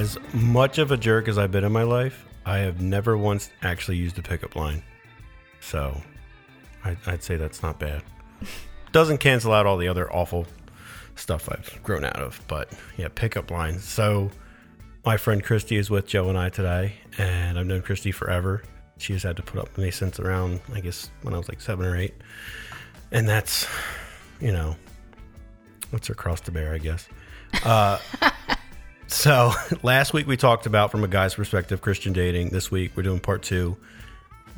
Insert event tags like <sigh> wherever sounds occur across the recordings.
As much of a jerk as I've been in my life, I have never once actually used a pickup line. So I, I'd say that's not bad. <laughs> Doesn't cancel out all the other awful stuff I've grown out of, but yeah, pickup lines. So my friend Christy is with Joe and I today, and I've known Christy forever. She has had to put up with me since around, I guess, when I was like seven or eight. And that's, you know, what's her cross to bear, I guess. Uh, <laughs> so <laughs> last week we talked about from a guy's perspective Christian dating. This week we're doing part two,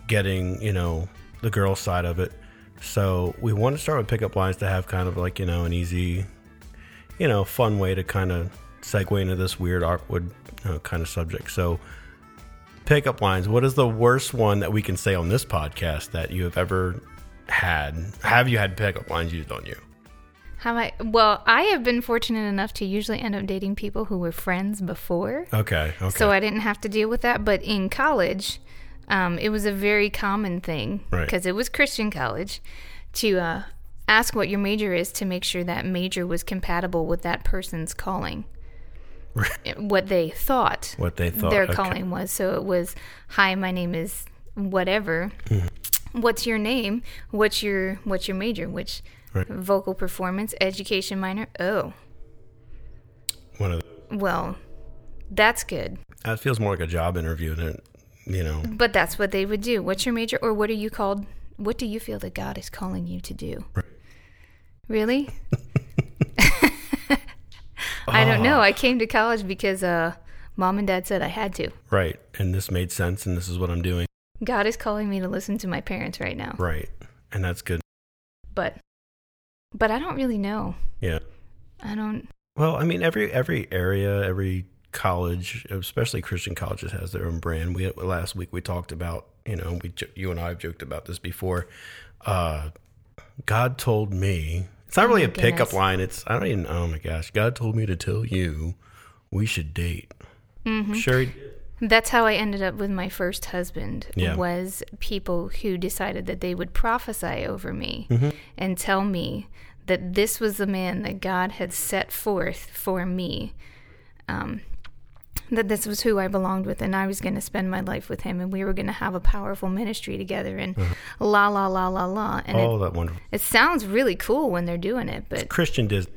getting you know the girl side of it. So we want to start with pickup lines to have kind of like you know an easy, you know, fun way to kind of segue into this weird, awkward you know, kind of subject. So pickup lines. What is the worst one that we can say on this podcast that you have ever had? Have you had pickup lines used on you? How I well, I have been fortunate enough to usually end up dating people who were friends before. Okay. Okay. So I didn't have to deal with that. But in college, um, it was a very common thing Right. because it was Christian college to uh, ask what your major is to make sure that major was compatible with that person's calling. What they thought what they thought their okay. calling was. So it was, "Hi, my name is whatever. Mm-hmm. What's your name? What's your what's your major? Which Right. vocal performance, education minor? Oh, One of the, well, that's good. that feels more like a job interview than you know. But that's what they would do. What's your major, or what are you called? What do you feel that God is calling you to do? Right. Really? <laughs> <laughs> I don't Ah. know. I came to college because uh, mom and dad said I had to. Right. And this made sense and this is what I'm doing. God is calling me to listen to my parents right now. Right. And that's good. But, but I don't really know. Yeah. I don't. Well, I mean every every area, every college, especially Christian colleges has their own brand. We last week we talked about, you know, we you and I have joked about this before. Uh God told me. It's not Oh really a pickup line. It's I don't even oh my gosh. God told me to tell you we should date. Mm-hmm. Sure. That's how I ended up with my first husband. Yeah. Was people who decided that they would prophesy over me Mm-hmm. and tell me that this was the man that God had set forth for me. Um, that this was who I belonged with, and I was going to spend my life with him, and we were going to have a powerful ministry together, and la la la la la. And Oh, it, that wonderful. it sounds really cool when they're doing it, but Christian Disney.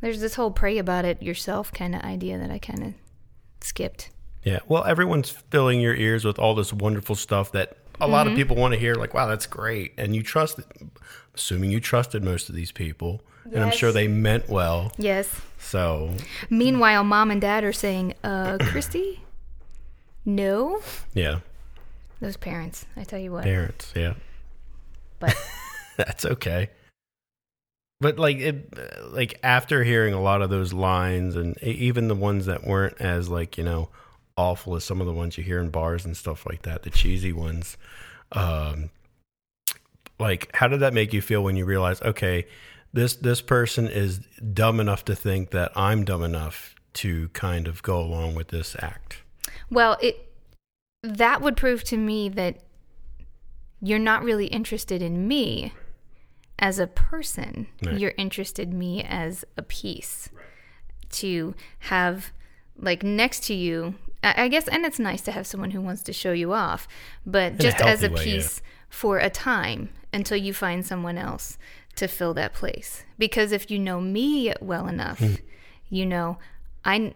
there's this whole pray about it yourself kind of idea that I kind of skipped. Yeah. Well, everyone's filling your ears with all this wonderful stuff that a lot Mm-hmm. of people want to hear. Like, wow, that's great. And you trust, assuming you trusted most of these people, and I'm sure they meant well. Yes. So, Meanwhile, mom and dad are saying, uh, <clears throat> Christy? No? yeah, Those parents, I tell you what. parents. Yeah, But <laughs> that's okay. But like it, like after hearing a lot of those lines, and even the ones that weren't as like you know awful as some of the ones you hear in bars and stuff like that, the cheesy ones. Um, like, how did that make you feel when you realized, okay, this this person is dumb enough to think that I'm dumb enough to kind of go along with this act? well, it that would prove to me that you're not really interested in me as a person. Right. You're interested in me as a piece to have like next to you. I I guess, and it's nice to have someone who wants to show you off, but a just as a way, yeah. piece for a time until you find someone else to fill that place. Because if you know me well enough, Hmm. you know, I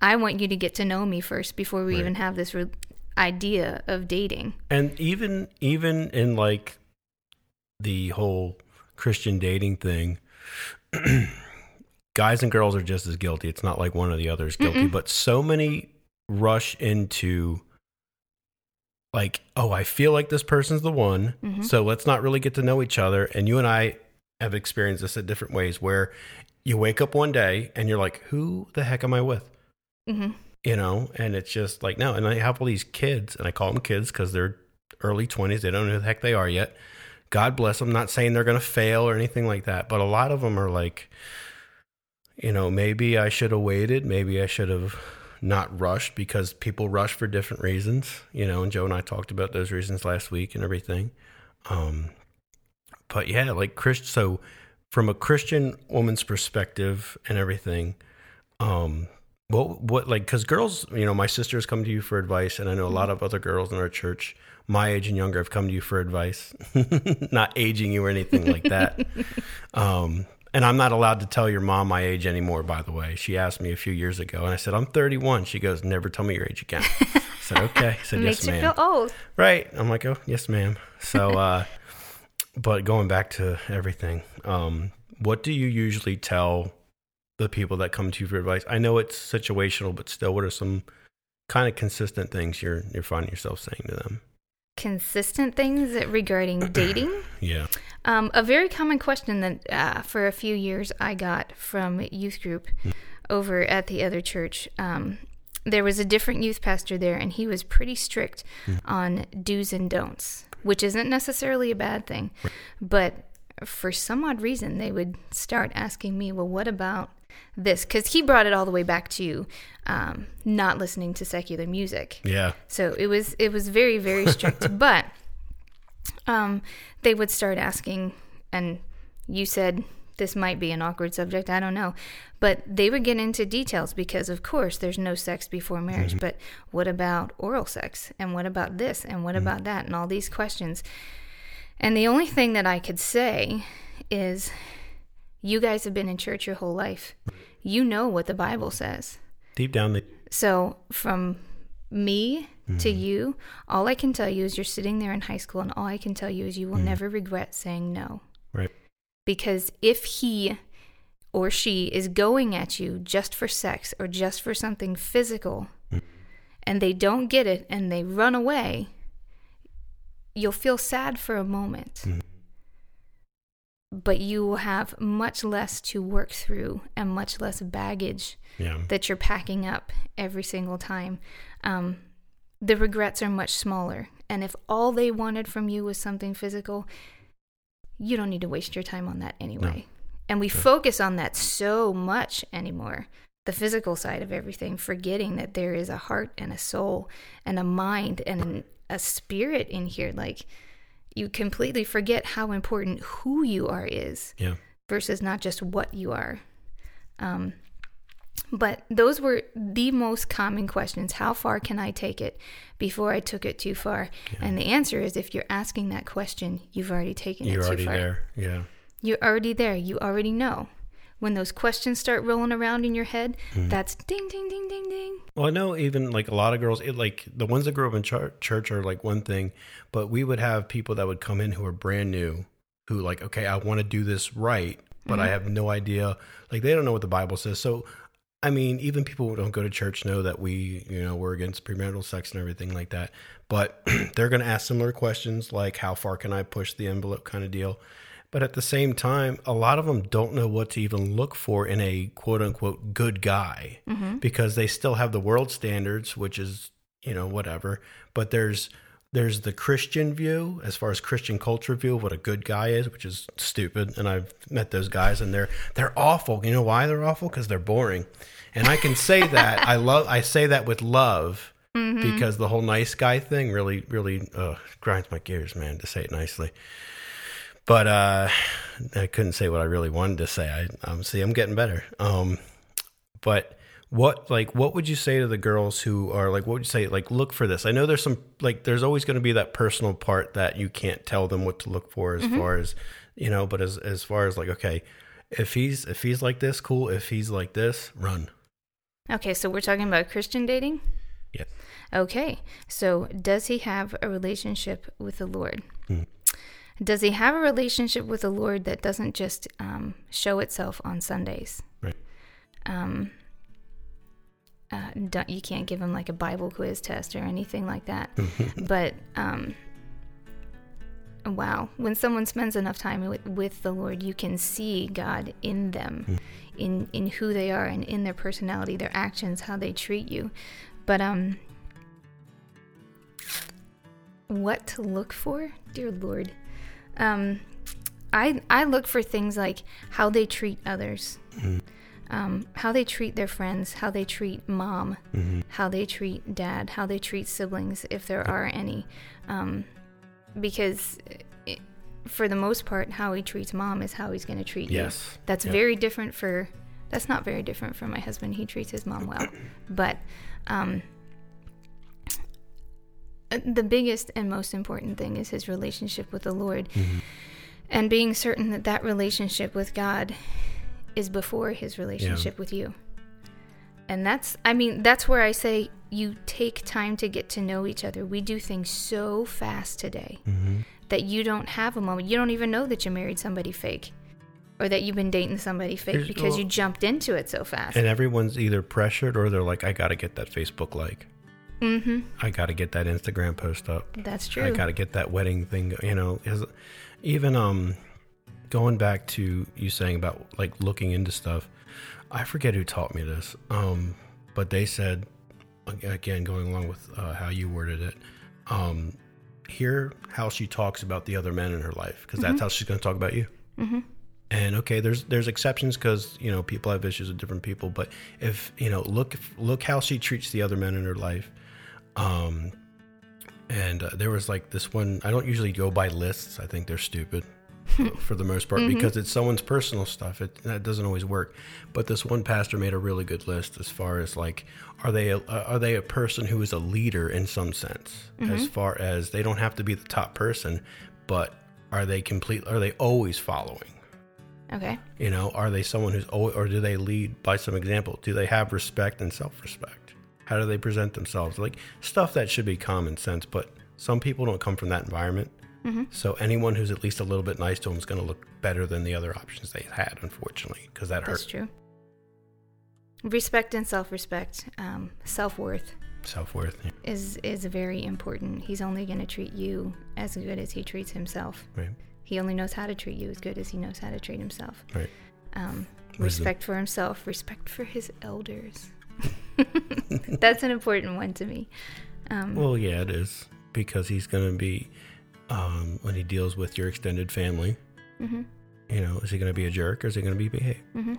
I want you to get to know me first before we Right. even have this re- idea of dating. And even even in like the whole Christian dating thing, <clears throat> guys and girls are just as guilty. It's not like one or the other is guilty, but so many rush into like, oh, I feel like this person's the one, Mm-hmm. so let's not really get to know each other. And you and I have experienced this in different ways where you wake up one day and you're like, who the heck am I with? hmm you know, and it's just like no. And I have all these kids, and I call them kids because they're early twenties. They don't know who the heck they are yet. God bless them. Not saying they're going to fail or anything like that, but a lot of them are like, you know, maybe I should have waited. Maybe I should have not rushed because people rush for different reasons, you know. And Joe and I talked about those reasons last week and everything. Um, but yeah, like Chris. So from a Christian woman's perspective and everything, um, What what like because girls, you know, my sisters come to you for advice, and I know a lot of other girls in our church, my age and younger, have come to you for advice. <laughs> not aging you or anything like that. <laughs> um, and I'm not allowed to tell your mom my age anymore. By the way, she asked me a few years ago, and I said I'm 31. She goes, "Never tell me your age again." I said, "Okay." I said, <laughs> Makes "Yes, you ma'am." feel old. Right. I'm like, oh, yes, ma'am. So, <laughs> uh, but going back to everything, um, what do you usually tell the people that come to you for advice? I know it's situational, but still, what are some kind of consistent things you're you're finding yourself saying to them? Consistent things regarding <coughs> dating. Yeah. Um, a very common question that uh, for a few years I got from youth group over at the other church. Um, there was a different youth pastor there, and he was pretty strict on do's and don'ts, which isn't necessarily a bad thing. But for some odd reason, they would start asking me, well, what about this? Because he brought it all the way back to um, not listening to secular music. Yeah. So it was it was very very strict, <laughs> but um, they would start asking, and you said this might be an awkward subject. I don't know, but they would get into details because, of course, there's no sex before marriage. But what about oral sex? And what about this? And what about that? And all these questions. And the only thing that I could say is, you guys have been in church your whole life. You know what the Bible says. Deep down, they, So from me to mm-hmm. you, all I can tell you is you're sitting there in high school, and all I can tell you is you will mm-hmm. never regret saying no. right. Because if he or she is going at you just for sex or just for something physical, mm-hmm. and they don't get it and they run away, you'll feel sad for a moment. But you will have much less to work through and much less baggage Yeah. that you're packing up every single time. Um, the regrets are much smaller. And if all they wanted from you was something physical, you don't need to waste your time on that anyway. And we focus on that so much anymore the physical side of everything, forgetting that there is a heart and a soul and a mind and an, a spirit in here. Like, you completely forget how important who you are is Yeah. versus not just what you are. Um, but those were the most common questions. How far can I take it before I took it too far? And the answer is if you're asking that question, you've already taken You're it too already far. there. Yeah. You're already there. You already know. When those questions start rolling around in your head, Mm-hmm. that's ding, ding, ding, ding, ding. Well, I know even like a lot of girls, it, like the ones that grew up in chur- church are like one thing, but we would have people that would come in who are brand new, who like, okay, I want to do this right, but I have no idea. Like they don't know what the Bible says. So, I mean, even people who don't go to church know that we, you know, we're against premarital sex and everything like that. But <clears throat> they're going to ask similar questions like, how far can I push the envelope kind of deal. But at the same time, a lot of them don't know what to even look for in a quote unquote good guy because they still have the world standards, which is, you know, whatever. But there's there's the Christian view as far as Christian culture view of what a good guy is, which is stupid. And I've met those guys and they're they're awful. You know why they're awful? Because they're boring. And I can say <laughs> that. I love I say that with love because the whole nice guy thing really, really uh, grinds my gears, man, to say it nicely but uh, <sighs> I couldn't say what I really wanted to say. I um, see, I'm getting better. Um, but what like what would you say to the girls who are like what would you say like look for this? I know there's some like there's always going to be that personal part that you can't tell them what to look for as far as you know, but as as far as like okay, if he's if he's like this, cool. If he's like this, run. Okay, so we're talking about Christian dating? Yeah. Okay, so does he have a relationship with the Lord? Does he have a relationship with the Lord that doesn't just um, show itself on Sundays? Right. Um, uh, you can't give him like a Bible quiz test or anything like that. <laughs> but um, wow, when someone spends enough time with, with the Lord, you can see God in them, in in who they are, and in their personality, their actions, how they treat you. But um, what to look for, dear Lord? Um, I I look for things like how they treat others, um, how they treat their friends, how they treat mom, how they treat dad, how they treat siblings, if there are any, um, because it, for the most part, how he treats mom is how he's going to treat you. Yes. That's Yep. very different for That's not very different from my husband. He treats his mom well. <clears throat> But um, the biggest and most important thing is his relationship with the Lord. And being certain that that relationship with God is before his relationship with you. And that's, I mean, that's where I say you take time to get to know each other. We do things so fast today Mm-hmm. that you don't have a moment. You don't even know that you married somebody fake or that you've been dating somebody fake Here's- because well- you jumped into it so fast. And everyone's either pressured or they're like, I got to get that Facebook like. Mm-hmm. I got to get that Instagram post up. That's true. I got to get that wedding thing. You know, even um, going back to you saying about like looking into stuff. I forget who taught me this. Um, but they said again, going along with uh, how you worded it. Um, hear how she talks about the other men in her life because that's how she's going to talk about you. mm-hmm. And okay, there's there's exceptions because you know people have issues with different people. But if you know, look look how she treats the other men in her life. Um, and uh, there was like this one. I don't usually go by lists. I think they're stupid <laughs> for the most part because it's someone's personal stuff. It that doesn't always work. But this one pastor made a really good list as far as like, are they a, uh, are they a person who is a leader in some sense? As far as they don't have to be the top person, but are they complete? Are they always following? Okay. You know, are they someone who's always, or do they lead by some example? Do they have respect and self respect? How do they present themselves? Like stuff that should be common sense, but some people don't come from that environment. So anyone who's at least a little bit nice to them is going to look better than the other options they had, unfortunately, because that That's hurt true. Respect and self respect, um, self worth self worth. is, is very important. He's only going to treat you as good as he treats himself. Right, He only knows how to treat you as good as he knows how to treat himself. right. Um, respect for himself, respect for his elders. <laughs> That's an important one to me. Um, Well, yeah, it is because he's going to be um, when he deals with your extended family. mhm, You know, is he going to be a jerk or is he going to be behave? mhm,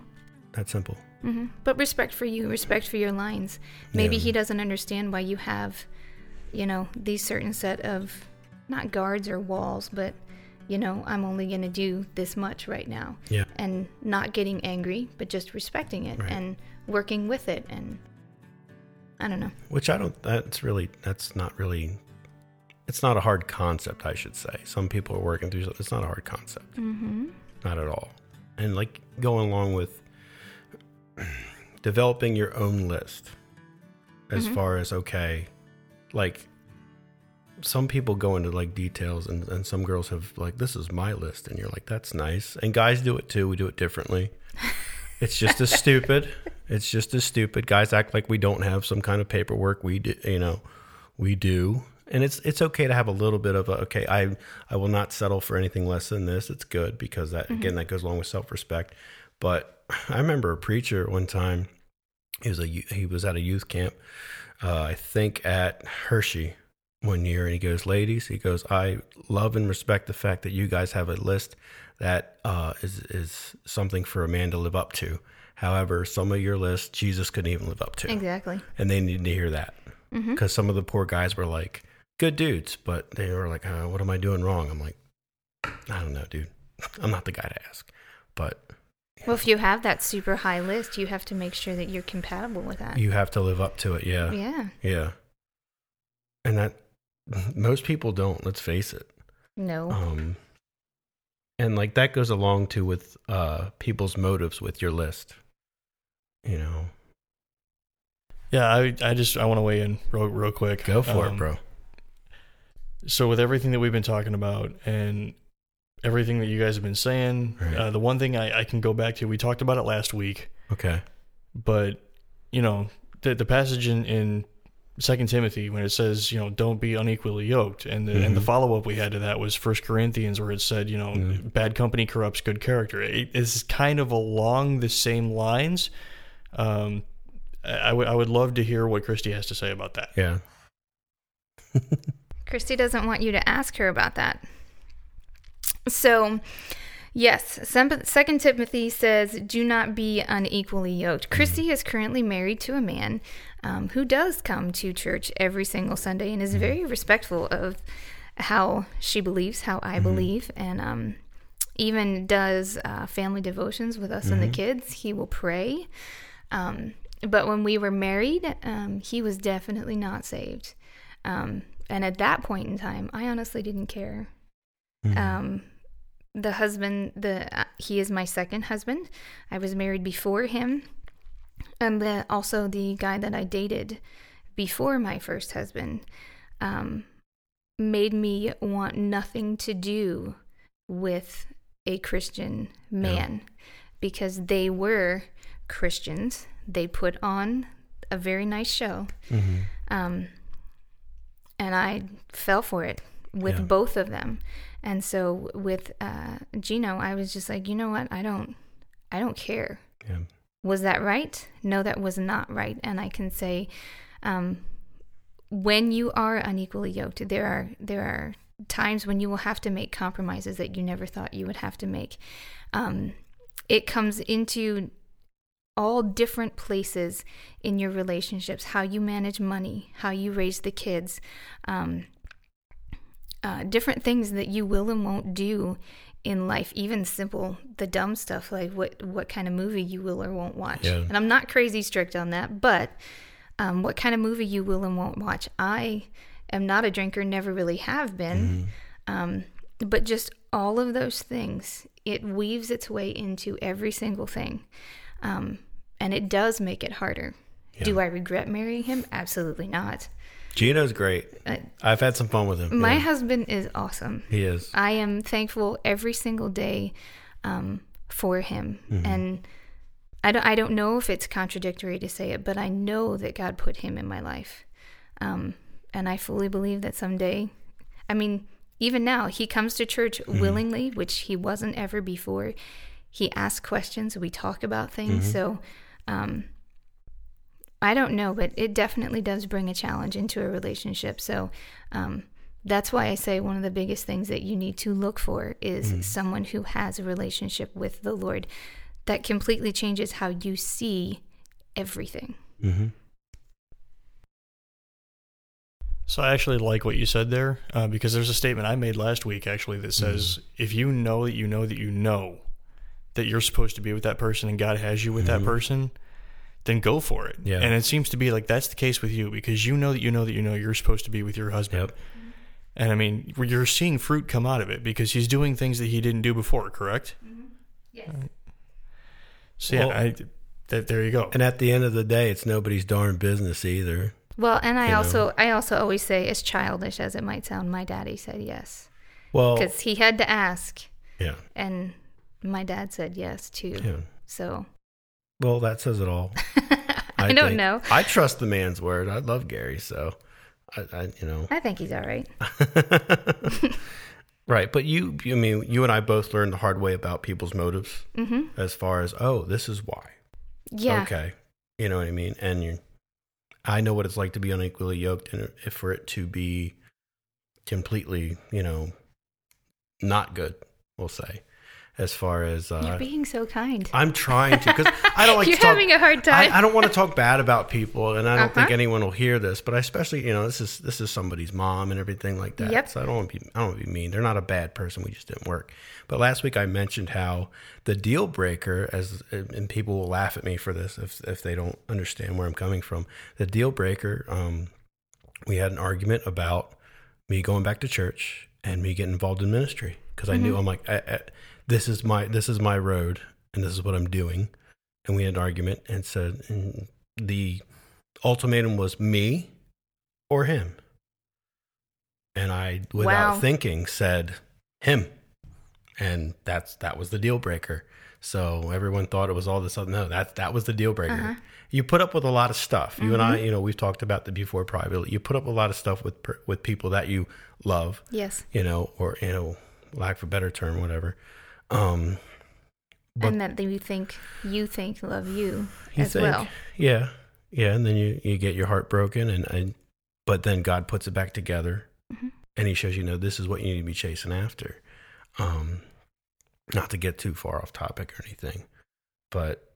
That simple. mhm. But respect for you, respect for your lines. Maybe Yeah. he doesn't understand why you have, you know, these certain set of not guards or walls, but you know, I'm only going to do this much right now. Yeah. And not getting angry, but just respecting it Right. and working with it. And I don't know. Which I don't. That's really. That's not really. It's not a hard concept, I should say. Some people are working through. It's not a hard concept, Mm-hmm. not at all. And like going along with <clears throat> developing your own list, as Mhm. far as okay, like some people go into like details, and and some girls have like this is my list, and you're like that's nice, and guys do it too. We do it differently. <laughs> It's just as stupid. It's just as stupid. Guys act like we don't have some kind of paperwork. We do, you know, we do. And it's it's okay to have a little bit of a okay. I I will not settle for anything less than this. It's good because that again that goes along with self respect. But I remember a preacher one time. He was a he was at a youth camp, uh, I think at Hershey one year, and he goes, "Ladies," he goes, "I love and respect the fact that you guys have a list that uh, is is something for a man to live up to. However, some of your list, Jesus couldn't even live up to, Exactly. and they needed to hear that Mm-hmm. because some of the poor guys were like good dudes, but they were like, uh, "What am I doing wrong?" I'm like, "I don't know, dude. <laughs> I'm not the guy to ask." But Well, if you have that super high list, you have to make sure that you're compatible with that. you have to live up to it. Yeah, yeah. yeah. And that <laughs> most people don't. Let's face it. No. Um, and like that goes along too with uh people's motives with your list. You know, Yeah, I I just I want to weigh in real real quick. go for it, Um, bro. So with everything that we've been talking about and everything that you guys have been saying, Right. uh, the one thing I, I can go back to, we talked about it last week, Okay. but you know the the passage in in Second Timothy when it says you know don't be unequally yoked, and the and the Mhm. follow up we had to that was First Corinthians where it said you know Mhm. bad company corrupts good character. It is kind of along the same lines. Um, I I I would love to hear what Christy has to say about that. Yeah. <laughs> Christy doesn't want you to ask her about that. So, yes, Second Timothy says, "Do not be unequally yoked." Christy is currently married to a man um, who does come to church every single Sunday and is very respectful of how she believes, how I believe, and um, even does uh, family devotions with us and the kids. He will pray. Um, but when we were married, um, he was definitely not saved. Um, and at that point in time, I honestly didn't care. Um, the husband, the uh, he is my second husband. I was married before him, and the, also the guy that I dated before my first husband um, made me want nothing to do with a Christian man because they were Christians. They put on a very nice show. Um, and I fell for it with Yeah. both of them. And so with uh, Gino, I was just like, you know what? I don't, I don't care. Yeah. Was that right? No, that was not right. And I can say, um, when you are unequally yoked, there are there are times when you will have to make compromises that you never thought you would have to make. Um, it comes into all different places in your relationships how you manage money how you raise the kids um, uh, different things that you will and won't do in life even simple the dumb stuff like what what kind of movie you will or won't watch. Yeah. and i'm not crazy strict on that but um, what kind of movie you will and won't watch. I am not a drinker never really have been. Um, but just all of those things it weaves its way into every single thing. Um, and it does make it harder. Do i regret marrying him? Absolutely not Gino's great. Uh, I've had some fun with him. my Yeah, husband is awesome he is. I am thankful every single day um, for him, and I don't. I don't know if it's contradictory to say it, but I know that God put him in my life, um, and I fully believe that someday. I mean, even now, he comes to church willingly, which he wasn't ever before. He asks questions. We talk about things. So. Um, I don't know, but it definitely does bring a challenge into a relationship. So um, that's why I say one of the biggest things that you need to look for is someone who has a relationship with the Lord that completely changes how you see everything. hmm So I actually like what you said there uh, because there's a statement I made last week actually that says if you know that you know that you know that you're supposed to be with that person and God has you with that person, then go for it. Yeah. And it seems to be like that's the case with you because you know that you know that you know you're supposed to be with your husband. Yep. And I mean, you're seeing fruit come out of it because he's doing things that he didn't do before, correct? Mm-hmm. Yes. So yeah, Well- I, that, there you go. And at the end of the day, it's nobody's darn business either. Well, and I You know. also I also always say, as childish as it might sound, my daddy said yes Well, because he had to ask, yeah, and my dad said yes too. yeah. So Well, that says it all. <laughs> I, don't think. know. I trust the man's word. I love Gary, so I, I you know, I think he's all right. <laughs> right. But you, you I mean, you and I both learned the hard way about people's motives, hmm as far as oh, this is why. Yeah. Okay, you know what I mean. And you, I know what it's like to be unequally yoked, and if for it to be completely, you know, not good, we'll say, as far as You're uh, being so kind. I'm trying to because I don't <laughs> like You're to talk. having a hard time. I, I don't want to talk bad about people, and I don't think Uh-huh. anyone will hear this. But I especially, you know, this is this is somebody's mom and everything like that. Yep. So I don't want to be I don't want to be mean. They're not a bad person. We just didn't work. But last week I mentioned how the deal breaker, as and people will laugh at me for this if if they don't understand where I'm coming from. The deal breaker. Um, we had an argument about me going back to church and me getting involved in ministry because I knew I'm like, I, I, this is my this is my road and this is what I'm doing. And we had an argument and said and the ultimatum was me or him. And I, without Wow. thinking, said him, and that's that was the deal breaker. So everyone thought it was all this other. No, that that was the deal breaker. Uh-huh. You put up with a lot of stuff. You and I, Mm-hmm. you know, we've talked about that before privately. You put up a lot of stuff with with people that you love, yes. you know, or you know, lack of a better term, whatever. Um, and that you think you think love you, you as think, well. yeah, yeah, and then you you get your heart broken, and, but then God puts it back together, Mhm. and He shows you, know, this is what you need to be chasing after. Um, not to get too far off topic or anything, but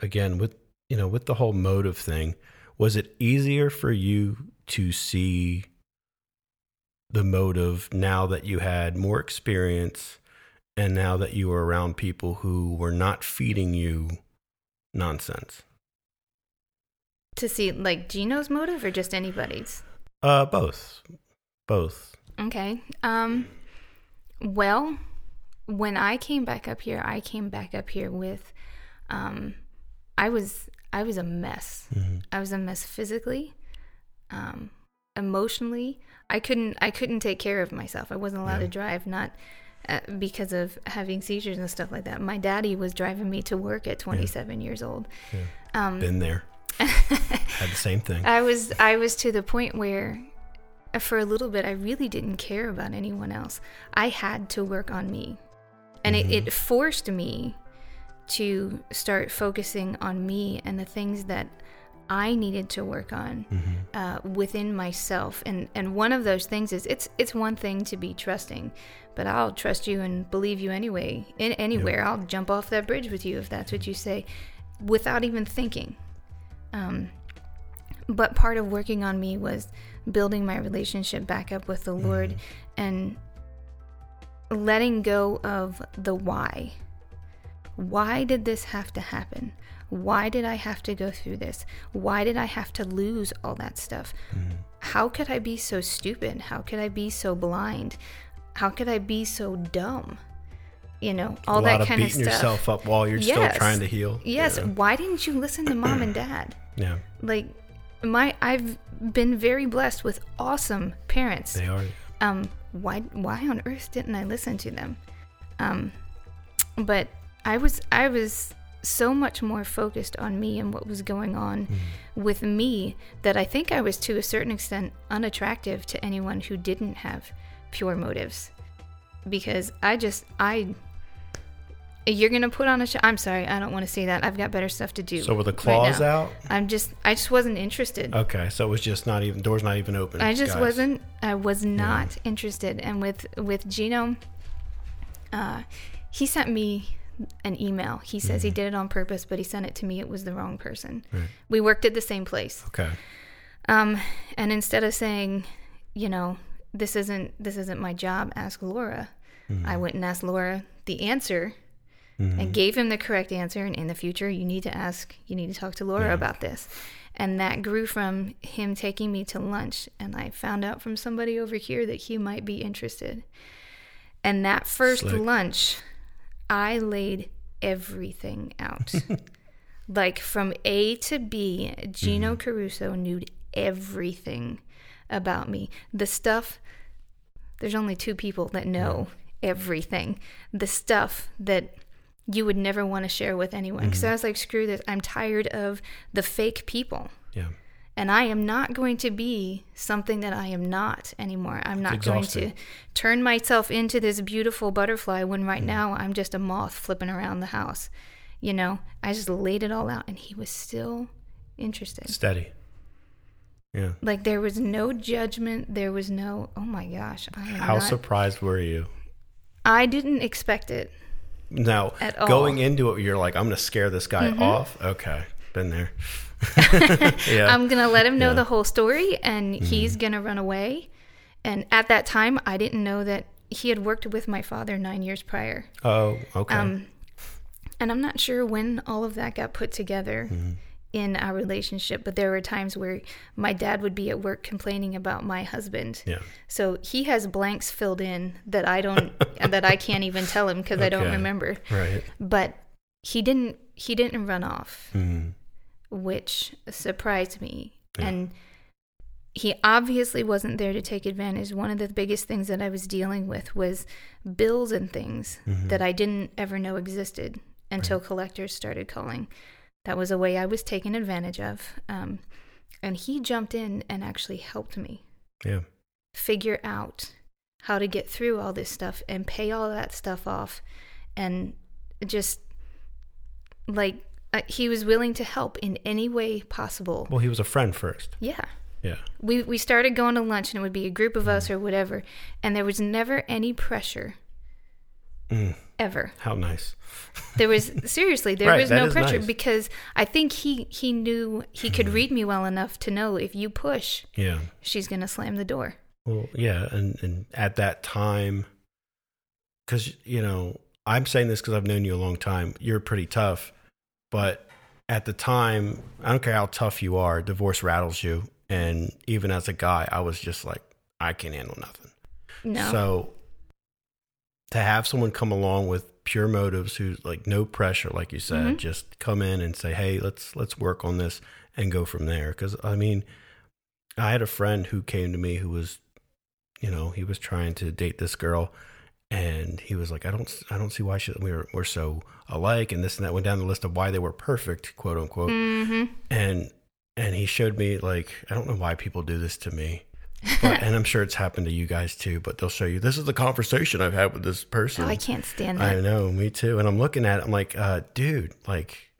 again, with you know, with the whole motive thing, was it easier for you to see the motive now that you had more experience and now that you were around people who were not feeding you nonsense? To see like Gino's motive or just anybody's? Uh, both, both. Okay. Um. Well, when I came back up here, I came back up here with, um, I was I was a mess. Mhm. I was a mess physically, um, emotionally. I couldn't I couldn't take care of myself. I wasn't allowed Yeah. to drive, not because of having seizures and stuff like that. My daddy was driving me to work at 27 years old. Yeah. Um, Been there. <laughs> Had the same thing. I was I was to the point where uh, for a little bit I really didn't care about anyone else. I had to work on me. And it, it forced me to start focusing on me and the things that I needed to work on uh, within myself. And and one of those things is it's it's one thing to be trusting, but I'll trust you and believe you anyway. In anywhere, I'll jump off that bridge with you if that's what you say, without even thinking. Um, but part of working on me was building my relationship back up with the Lord and letting go of the why. Why did this have to happen? Why did I have to go through this? Why did I have to lose all that stuff? How could I be so stupid? How could I be so blind? How could I be so dumb? You know, all that of kind of beating stuff. yourself up while you're still trying to heal. Yes. Yeah. Why didn't you listen to mom and <clears throat> dad? Yeah, Like my I've been very blessed with awesome parents. they are. Um why why on earth didn't I listen to them? Um but I was I was so much more focused on me and what was going on with me that I think I was to a certain extent unattractive to anyone who didn't have pure motives. Because I just I you're gonna put on a show. I'm sorry, I don't want to see that. I've got better stuff to do. So were the claws now. out? I'm just I just wasn't interested. Okay, so it was just not even doors not even open. I just guys. wasn't I was not interested. And with with Gino, uh, he sent me an email. He says he mm-hmm. did it on purpose, but he sent it to me. It was the wrong person. Right. We worked at the same place. Okay. Um, and instead of saying, you know, this isn't this isn't my job, ask Laura. I mm-hmm. went and asked Laura the answer mm-hmm. and gave him the correct answer. And in the future, you need to ask, you need to talk to Laura about this. And that grew from him taking me to lunch. And I found out from somebody over here that he might be interested. And that first Slick. lunch, I laid everything out. <laughs> like from A to B, Gino mm-hmm. Caruso knew everything about me. The stuff, there's only two people that know everything. The stuff that you would never want to share with anyone. Because mm-hmm. I was like, screw this. I'm tired of the fake people. Yeah. And I am not going to be something that I am not anymore. I'm not going to turn myself into this beautiful butterfly when right now I'm just a moth flipping around the house. You know, I just laid it all out and he was still interested. Steady. Yeah. Like there was no judgment. There was no, oh my gosh. I, How not, surprised were you? I didn't expect it. Now, At all. Mm-hmm. going into it, you're like, I'm going to scare this guy off. Okay. Been there. <laughs> yeah. I'm going to let him know Yeah. Mm-hmm. the whole story and he's going to run away. And at that time, I didn't know that he had worked with my father nine years prior. oh, okay. Um, and I'm not sure when all of that got put together Mm-hmm. in our relationship, but there were times where my dad would be at work complaining about my husband. yeah. So he has blanks filled in that I don't, <laughs> that I can't even tell him because I don't remember. Right. But he didn't, he didn't run off, Mhm. Which surprised me. And he obviously wasn't there to take advantage. One of the biggest things that I was dealing with was bills and things that I didn't ever know existed until collectors started calling. That was a way I was taken advantage of. Um, and he jumped in and actually helped me Yeah. figure out how to get through all this stuff and pay all that stuff off and just like uh, he was willing to help in any way possible Well, he was a friend first. yeah Yeah. we we started going to lunch and it would be a group of us or whatever and there was never any pressure Mm. ever How nice. there was <laughs> seriously there Right, was no pressure nice. because i think he he knew he could read me well enough to know if you push Yeah. she's going to slam the door Well, yeah, and and at that time, because you know, I'm saying this because I've known you a long time. You're pretty tough, but at the time, I don't care how tough you are, divorce rattles you. And even as a guy, I was just like, I can't handle nothing. No. So to have someone come along with pure motives, who's like no pressure, like you said, Mm-hmm. just come in and say, "Hey, let's let's work on this and go from there." Because I mean, I had a friend who came to me who was, you know, he was trying to date this girl, and he was like, "I don't, I don't see why she, we're we're so alike," and this and that went down the list of why they were perfect, quote unquote, mm-hmm. and and he showed me like I don't know why people do this to me. But, <laughs> and I'm sure it's happened to you guys too, but they'll show you this is the conversation I've had with this person. Oh, I can't stand that. I know, me too. And I'm looking at it, I'm like, uh, dude, like,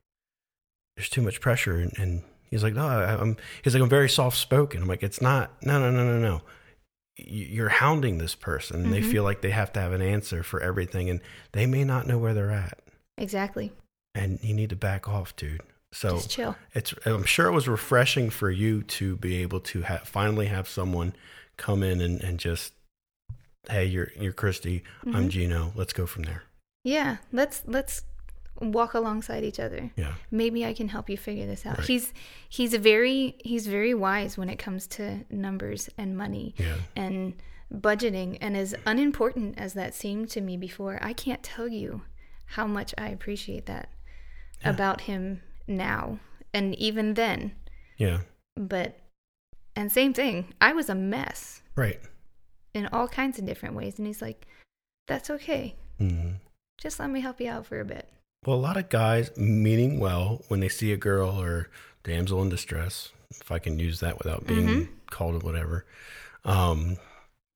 there's too much pressure. And, and he's like, no, I, I'm, he's like, I'm very soft spoken. I'm like, it's not, no, no, no, no, no. You're hounding this person. and They feel like they have to have an answer for everything, and they may not know where they're at. Exactly. And you need to back off, dude. So Just chill. it's, I'm sure it was refreshing for you to be able to ha- finally have someone come in and, and just, hey, you're, you're Christy. I'm Mhm. Gino. Let's go from there. Yeah. Let's let's walk alongside each other. Yeah. Maybe I can help you figure this out. Right. He's he's a very he's very wise when it comes to numbers and money Yeah. and budgeting. And as unimportant as that seemed to me before, I can't tell you how much I appreciate that Yeah. about him now and even then. Yeah. But and same thing, I was a mess Right. in all kinds of different ways. And he's like, "That's okay. hmm Just let me help you out for a bit." Well, a lot of guys, meaning well, when they see a girl or damsel in distress, if I can use that without being Mhm. called whatever, um,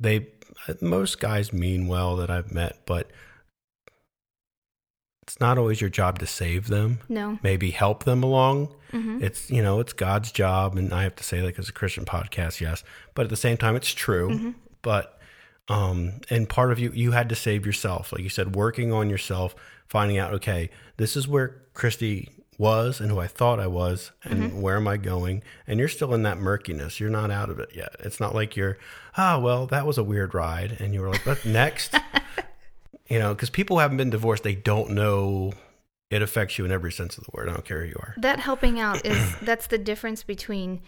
they most guys mean well that I've met, but it's not always your job to save them. No. Maybe help them along. hmm It's you know it's God's job, and I have to say like as a Christian podcast, yes, but at the same time, it's true. Mm-hmm. But um, and part of you you had to save yourself, like you said, working on yourself, finding out okay, this is where Christy was and who I thought I was, and Mm-hmm. where am I going? And you're still in that murkiness. You're not out of it yet. It's not like you're ah well that was a weird ride, and you were like what next? <laughs> you know, because people haven't been divorced, they don't know. It affects you in every sense of the word. I don't care who you are. That helping out is <clears throat> that's the difference between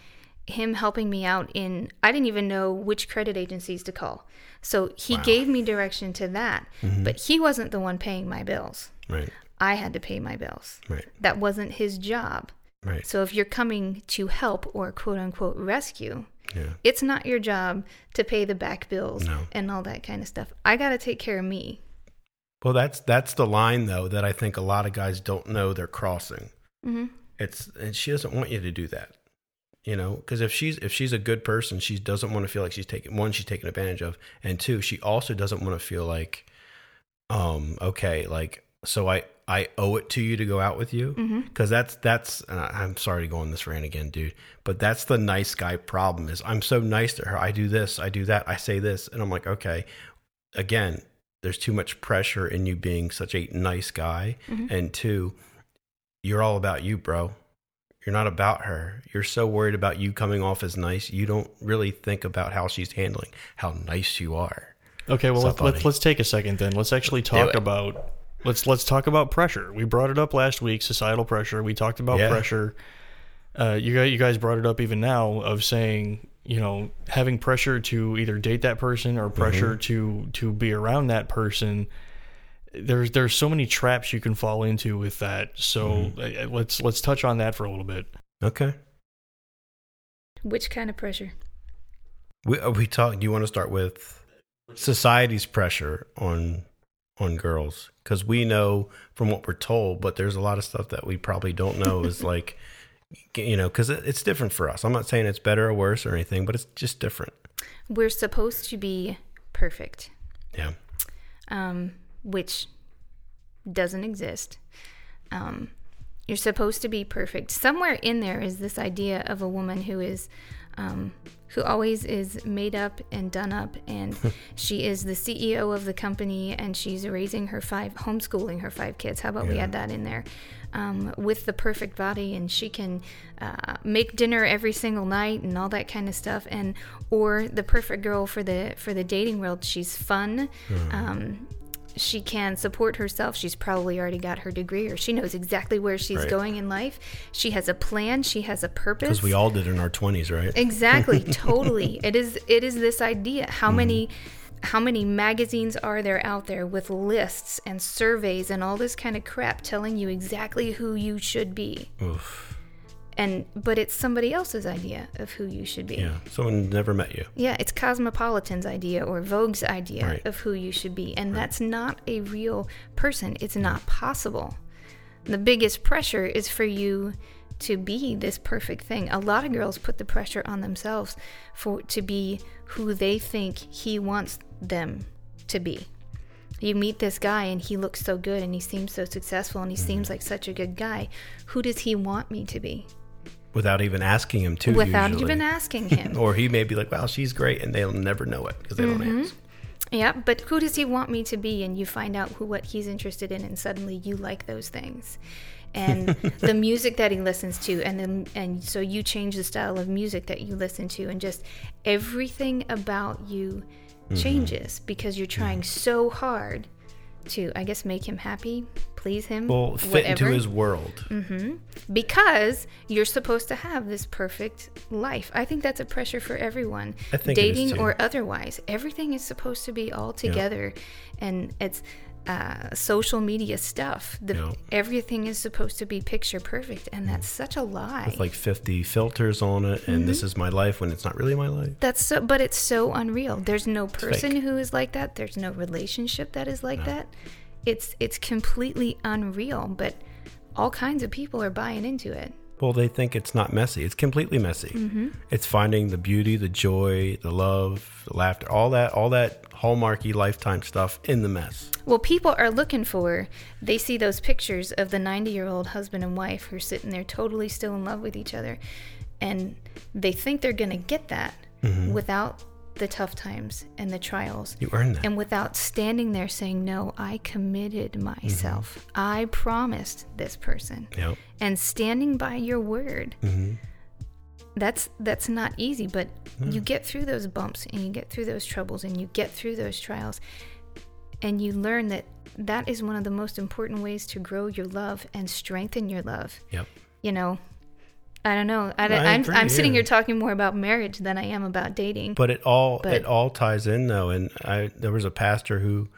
him helping me out in I didn't even know which credit agencies to call. So he gave me direction to that, Mm-hmm. but he wasn't the one paying my bills. Right. I had to pay my bills. Right. That wasn't his job. Right. So if you're coming to help or quote unquote rescue, Yeah. it's not your job to pay the back bills No. and all that kind of stuff. I got to take care of me. Well, that's that's the line though that I think a lot of guys don't know they're crossing. hmm It's and she doesn't want you to do that. You know, because if she's if she's a good person, she doesn't want to feel like she's taking one she's taken advantage of, and two, she also doesn't want to feel like, um, okay, like so I I owe it to you to go out with you because that's that's I- I'm sorry to go on this rant again, dude, but that's the nice guy problem is I'm so nice to her. I do this, I do that, I say this, and I'm like, okay, again, there's too much pressure in you being such a nice guy, Mhm. and two, you're all about you, bro. You're not about her. You're so worried about you coming off as nice, you don't really think about how she's handling how nice you are. Okay, well let's, let's let's take a second then. Let's actually talk about let's let's talk about pressure. We brought it up last week, societal pressure. We talked about Yeah. pressure. Uh, you guys, you guys brought it up even now of saying you know having pressure to either date that person or pressure to to be around that person. There's there's so many traps you can fall into with that. So uh, let's let's touch on that for a little bit. Okay. Which kind of pressure? We uh, we talk. Do you want to start with society's pressure on on girls? Because we know from what we're told, but there's a lot of stuff that we probably don't know. is <laughs> like, you know, because it, it's different for us. I'm not saying it's better or worse or anything, but it's just different. We're supposed to be perfect. Yeah. um, which doesn't exist. Um, you're supposed to be perfect. Somewhere in there is this idea of a woman who is, um, who always is made up and done up, and <laughs> she is the CEO of the company, and she's raising her five, homeschooling her five kids. How about we add that in there? Um, with the perfect body, and she can uh, make dinner every single night and all that kind of stuff, and or the perfect girl for the for the dating world. She's fun. Um, she can support herself. She's probably already got her degree or she knows exactly where she's Right. going in life. She has a plan, she has a purpose. Because we all did in our 20s, right? Exactly, <laughs> totally. It is it is this idea. How mm-hmm. many how many magazines are there out there with lists and surveys and all this kind of crap telling you exactly who you should be? Oof. And but it's somebody else's idea of who you should be. Yeah. Someone never met you. Yeah, it's Cosmopolitan's idea or Vogue's idea Right. of who you should be. And that's not a real person. It's not possible. The biggest pressure is for you to be this perfect thing. A lot of girls put the pressure on themselves for to be who they think he wants them to be. You meet this guy and he looks so good and he seems so successful and he mm-hmm. seems like such a good guy. Who does he want me to be? Without even asking him to. Without usually. even asking <laughs> him. Or he may be like, wow, she's great. And they'll never know it because they Mm-hmm. don't ask. Yeah, but who does he want me to be? And you find out who what he's interested in, and suddenly you like those things, and <laughs> the music that he listens to, and then and so you change the style of music that you listen to, and just everything about you Mm-hmm. changes because you're trying so hard to, I guess, make him happy, please him, Well, fit into his world. Mm-hmm. because you're supposed to have this perfect life. I think that's a pressure for everyone, I think it is dating or otherwise. Everything is supposed to be all together, and it's uh, social media stuff. The, Yeah. Everything is supposed to be picture perfect, and that's such a lie. With like 50 filters on it. And Mm-hmm. this is my life when it's not really my life. That's so, but it's so unreal. There's no person who is like that. There's no relationship that is like that. It's it's completely unreal. But all kinds of people are buying into it. Well, they think it's not messy. It's completely messy. Mm-hmm. It's finding the beauty, the joy, the love, the laughter, all that, all that hallmarky lifetime stuff in the mess. Well, people are looking for, they see those pictures of the 90 year old husband and wife who are sitting there totally still in love with each other. And they think they're going to get that without the tough times and the trials. You earn that. And without standing there saying, No, I committed myself. I promised this person. Yep. And standing by your word. Mhm. That's that's not easy, but you get through those bumps and you get through those troubles and you get through those trials and you learn that that is one of the most important ways to grow your love and strengthen your love. Yep. You know, I don't know. I, am I'm sitting here talking more about marriage than I am about dating. But it all But- it all ties in though. And I there was a pastor who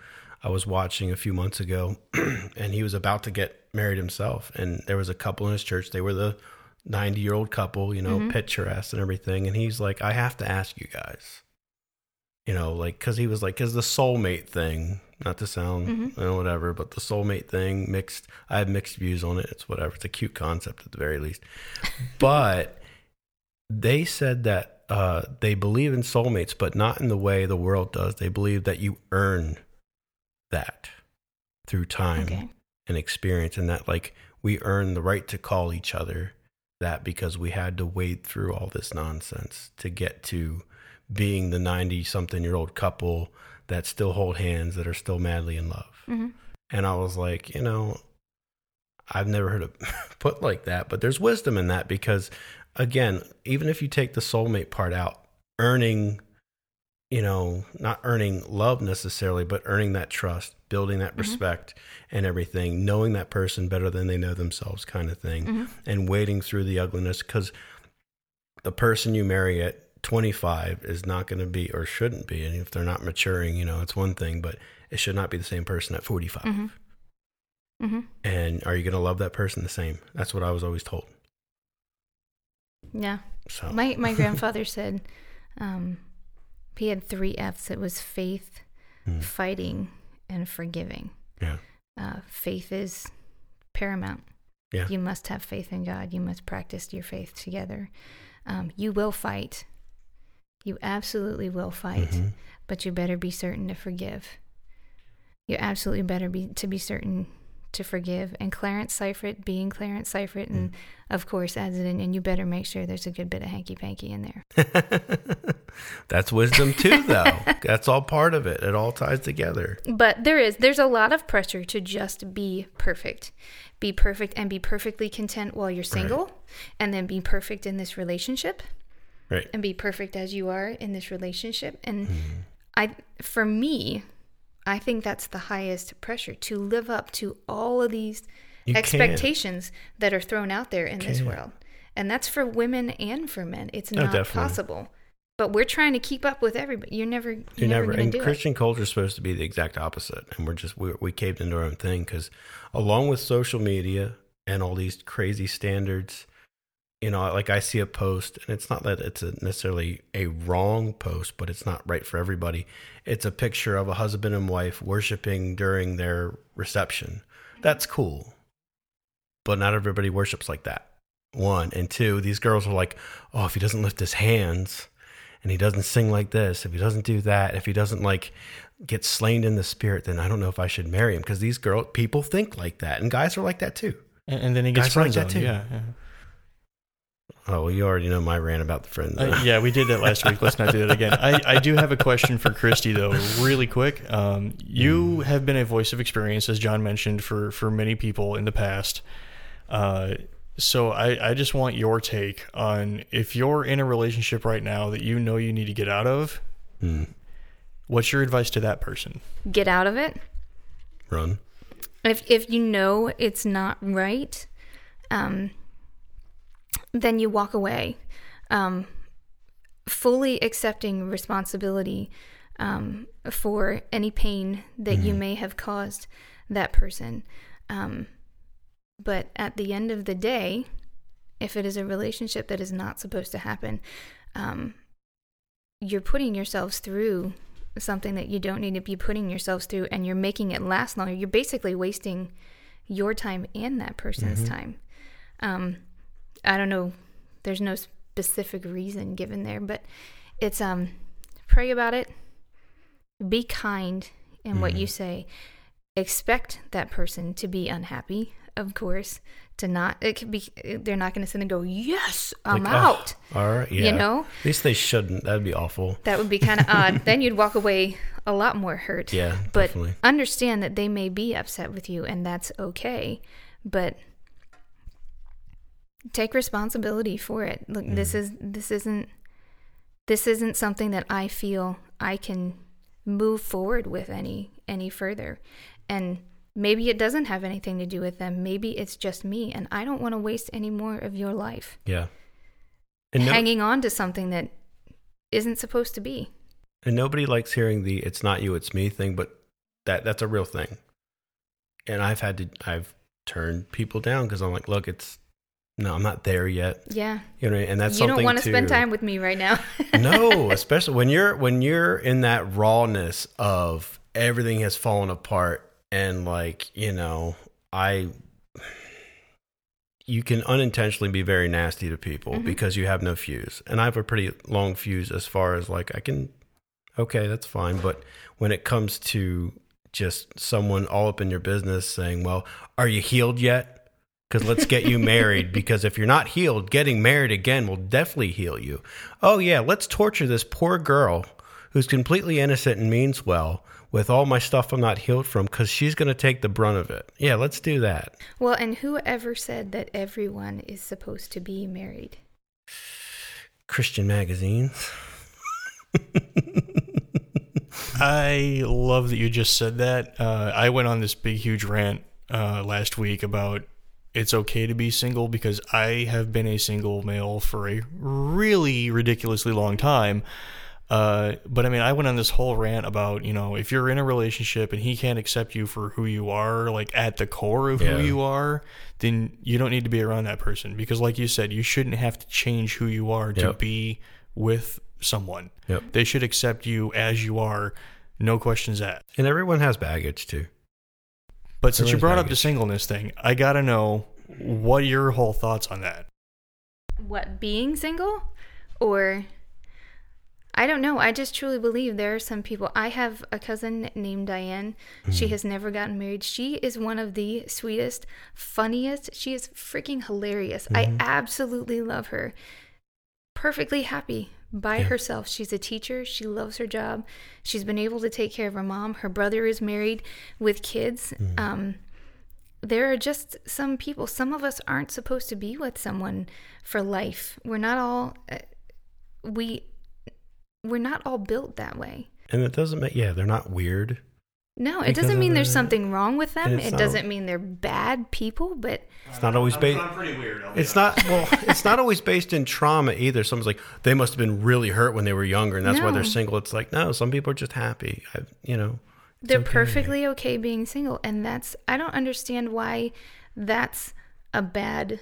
I was watching a few months ago, <clears throat> and he was about to get married himself. And there was a couple in his church. They were the ninety year old couple, you know, mm-hmm. picturesque and everything. And he's like, I have to ask you guys, you know, like because he was like, because the soulmate thing. Not to sound you know, whatever, but the soulmate thing mixed. I have mixed views on it. It's whatever. It's a cute concept at the very least, <laughs> but they said that uh, they believe in soulmates, but not in the way the world does. They believe that you earn that through time Okay. and experience, and that like we earn the right to call each other that because we had to wade through all this nonsense to get to being the 90 something year old couple that still hold hands that are still madly in love. Mhm. And I was like, you know, I've never heard it <laughs> put like that, but there's wisdom in that because, again, even if you take the soulmate part out, earning, you know, not earning love necessarily, but earning that trust, building that respect and everything, knowing that person better than they know themselves, kind of thing, and wading through the ugliness because the person you marry at 25 is not going to be or shouldn't be and if they're not maturing you know it's one thing but it should not be the same person at 45 hmm and are you going to love that person the same that's what i was always told Yeah. so My my <laughs> grandfather said um, he had three F's. It was faith, Hmm. fighting, and forgiving. yeah Uh, faith is paramount. Yeah. You must have faith in God. You must practice your faith together. Um, you will fight. You absolutely will fight, Mhm. but you better be certain to forgive. You absolutely better be to be certain to forgive. And Clarence Seifert, being Clarence Seifert, and Mm. of course adds it in. And you better make sure there's a good bit of hanky panky in there. <laughs> that's wisdom too though <laughs> that's all part of it it all ties together But there is there's a lot of pressure to just be perfect. Be perfect and be perfectly content while you're single and then be perfect in this relationship right and be perfect as you are in this relationship and mm-hmm. I for me I think that's the highest pressure to live up to all of these You expectations that are thrown out there in this Can't. world. And that's for women and for men. It's Oh, not definitely. possible. But we're trying to keep up with everybody. You're never, you're, You never, never, and Christian culture is supposed to be the exact opposite, and we're just we we caved into our own thing because, along with social media and all these crazy standards, you know, like I see a post, and it's not that it's a necessarily a wrong post, but it's not right for everybody. It's a picture of a husband and wife worshiping during their reception. That's cool, but not everybody worships like that. One and two, these girls are like, oh, if he doesn't lift his hands and he doesn't sing like this, if he doesn't do that, if he doesn't like get slain in the spirit, then I don't know if I should marry him because these girl people think like that, and guys are like that too. And, and then he gets Guys like friend that too. Yeah, yeah. Oh, well, you already know my rant about the friends. Uh, yeah, we did that last week. Let's not do that again. I, I do have a question for Christy though, really quick. Um, you have been a voice of experience, as John mentioned, for for many people in the past. Uh, so I, I just want your take on if you're in a relationship right now that you know you need to get out of. Hmm. What's your advice to that person? Get out of it. Run. If if you know it's not right, um, then you walk away, um, fully accepting responsibility um, for any pain that you may have caused that person. Um, but at the end of the day, if it is a relationship that is not supposed to happen, um, you're putting yourselves through something that you don't need to be putting yourselves through and you're making it last longer. You're basically wasting your time and that person's time. Um i don't know there's no specific reason given there but it's um pray about it be kind in what you say expect that person to be unhappy of course to not it could be they're not going to sit and go yes i'm Like, oh, out all right. Yeah. you know At least they shouldn't. That'd be awful. that would be kind of odd. <laughs> Then you'd walk away a lot more hurt. Yeah, But definitely. understand that they may be upset with you and that's okay. But take responsibility for it. Look, this Mm-hmm. is this isn't this isn't something that I feel I can move forward with any any further. And maybe it doesn't have anything to do with them. Maybe it's just me and I don't want to waste any more of your life Yeah. And no- hanging on to something that isn't supposed to be. And nobody likes hearing the "it's not you, it's me" thing, but that that's a real thing. And I've had to I've turned people down because I'm like, look, it's no, I'm not there yet. Yeah. You know, and that's you don't want to spend time with me right now. <laughs> no, especially when you're when you're in that rawness of everything has fallen apart and like you know I you can unintentionally be very nasty to people Mhm. because you have no fuse. And I have a pretty long fuse as far as like I can okay, that's fine, but when it comes to just someone all up in your business saying, "Well, are you healed yet?" Cuz let's get you married <laughs> because if you're not healed, getting married again will definitely heal you. Oh yeah, let's torture this poor girl who's completely innocent and means well with all my stuff I'm not healed from cuz she's going to take the brunt of it. Yeah, let's do that. well, and whoever said that everyone is supposed to be married? Christian magazines. <laughs> I love that you just said that. Uh, I went on this big, huge rant uh, last week about it's okay to be single because I have been a single male for a really ridiculously long time. Uh, but I mean, I went on this whole rant about, you know, if you're in a relationship and he can't accept you for who you are, like at the core of Yeah. who you are, then you don't need to be around that person. Because, like you said, you shouldn't have to change who you are to Yep. be with someone. Yep. They should accept you as you are, no questions asked. And everyone has baggage too. But since you Everyone's brought up the singleness thing, I gotta know what are your whole thoughts on that. What, being single? Or I don't know. I just truly believe there are some people. I have a cousin named Diane. She mm. has never gotten married. She is one of the sweetest, funniest. She is freaking hilarious. I mm-hmm. absolutely love her. Perfectly happy by Yeah. herself. She's a teacher. She loves her job. She's been able to take care of her mom. Her brother is married with kids. Um, there are just some people some of us aren't supposed to be with someone for life we're not all uh, we we're not all built that way And it doesn't make yeah, they're not weird. No, it doesn't mean there's something wrong with them. It not- doesn't mean they're bad people, but It's not always based. pretty weird. I'll be It's not well. It's not always based in trauma either. Someone's like they must have been really hurt when they were younger, and that's why they're single. It's like no, some people are just happy. I, you know, it's they're okay. perfectly okay being single. And that's, I don't understand why that's a bad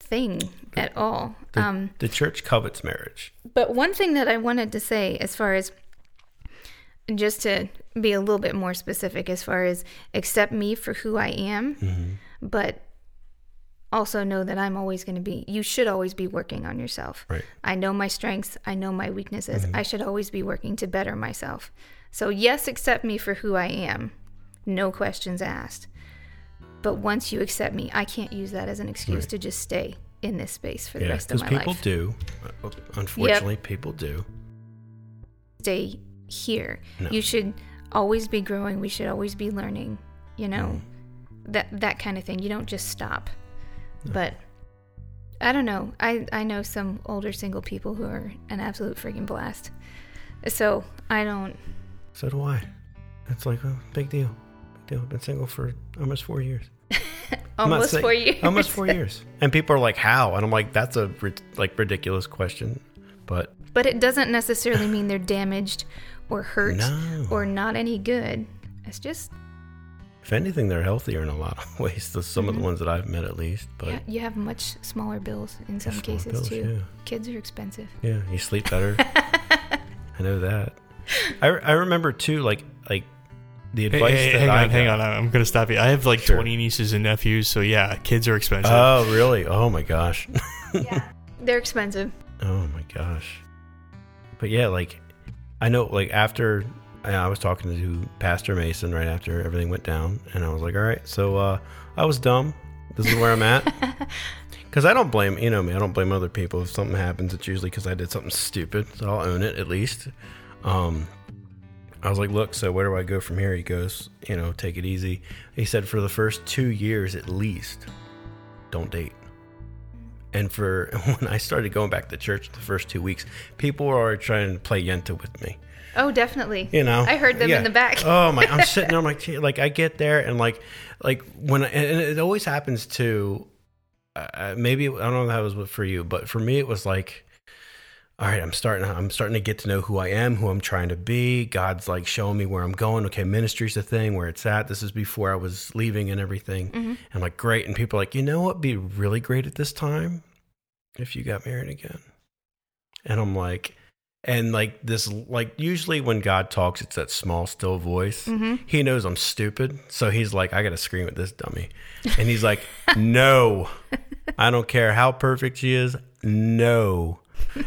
thing at all. The, Um, the church covets marriage. But one thing that I wanted to say, as far as just to be a little bit more specific, as far as accept me for who I am, Mm-hmm. but also know that I'm always going to be, you should always be working on yourself. Right. I know my strengths, I know my weaknesses. Mm-hmm. I should always be working to better myself. So, yes, accept me for who I am, no questions asked. But once you accept me, I can't use that as an excuse Right. to just stay in this space for the Yeah, rest of my life. because people do. Uh, Unfortunately, people do. stay here. No. You should always be growing. We should always be learning. You know, Mm. that that kind of thing. You don't just stop. But I don't know. I I know some older single people who are an absolute freaking blast. So I don't. So do I. It's like a big deal. Big deal. I've been single for almost four years. <laughs> Almost saying- four years. Almost four years. And people are like, "How?" And I'm like, "That's a like ridiculous question." But But it doesn't necessarily mean they're damaged or hurt No. or not any good. It's just if anything, they're healthier in a lot of <laughs> ways. The, some of Mm-hmm. the ones that I've met, at least. But yeah, you have much smaller bills in some cases bills, too. yeah. Kids are expensive. Yeah, you sleep better. <laughs> I know that. I, I remember too, like like the Hey, advice hey, that hang I on, hang on. I'm gonna stop you. I have like Sure. 20 nieces and nephews, so yeah, kids are expensive. Oh, really? Oh my gosh. <laughs> Yeah, they're expensive. Oh my gosh. But yeah, like I know, like after I was talking to Pastor Mason right after everything went down, and I was like, all right, so uh, I was dumb. This is where I'm at. <laughs> Because I don't blame, you know me, I don't blame other people. If something happens, it's usually because I did something stupid. So I'll own it at least. Um, I was like, look, so where do I go from here? He goes, you know, take it easy. He said, for the first two years at least, don't date. And for <laughs> when I started going back to church the first two weeks, people were already trying to play Yenta with me. Oh, definitely. You know, I heard them Yeah. in the back. oh my! I'm <laughs> sitting there, I'm like, like I get there and like, like when I, and it always happens to, uh, maybe I don't know if that was for you, but for me it was like, all right, I'm starting, I'm starting to get to know who I am, who I'm trying to be. God's like showing me where I'm going. Okay, ministry's the thing, where it's at. This is before I was leaving and everything. Mm-hmm. I'm like, great, and people are like, you know what, be really great at this time if you got married again. And I'm like, and like this, like usually when God talks, it's that small, still voice. Mm-hmm. He knows I'm stupid, so he's like, I got to scream at this dummy, and he's like, <laughs> no, I don't care how perfect she is, no,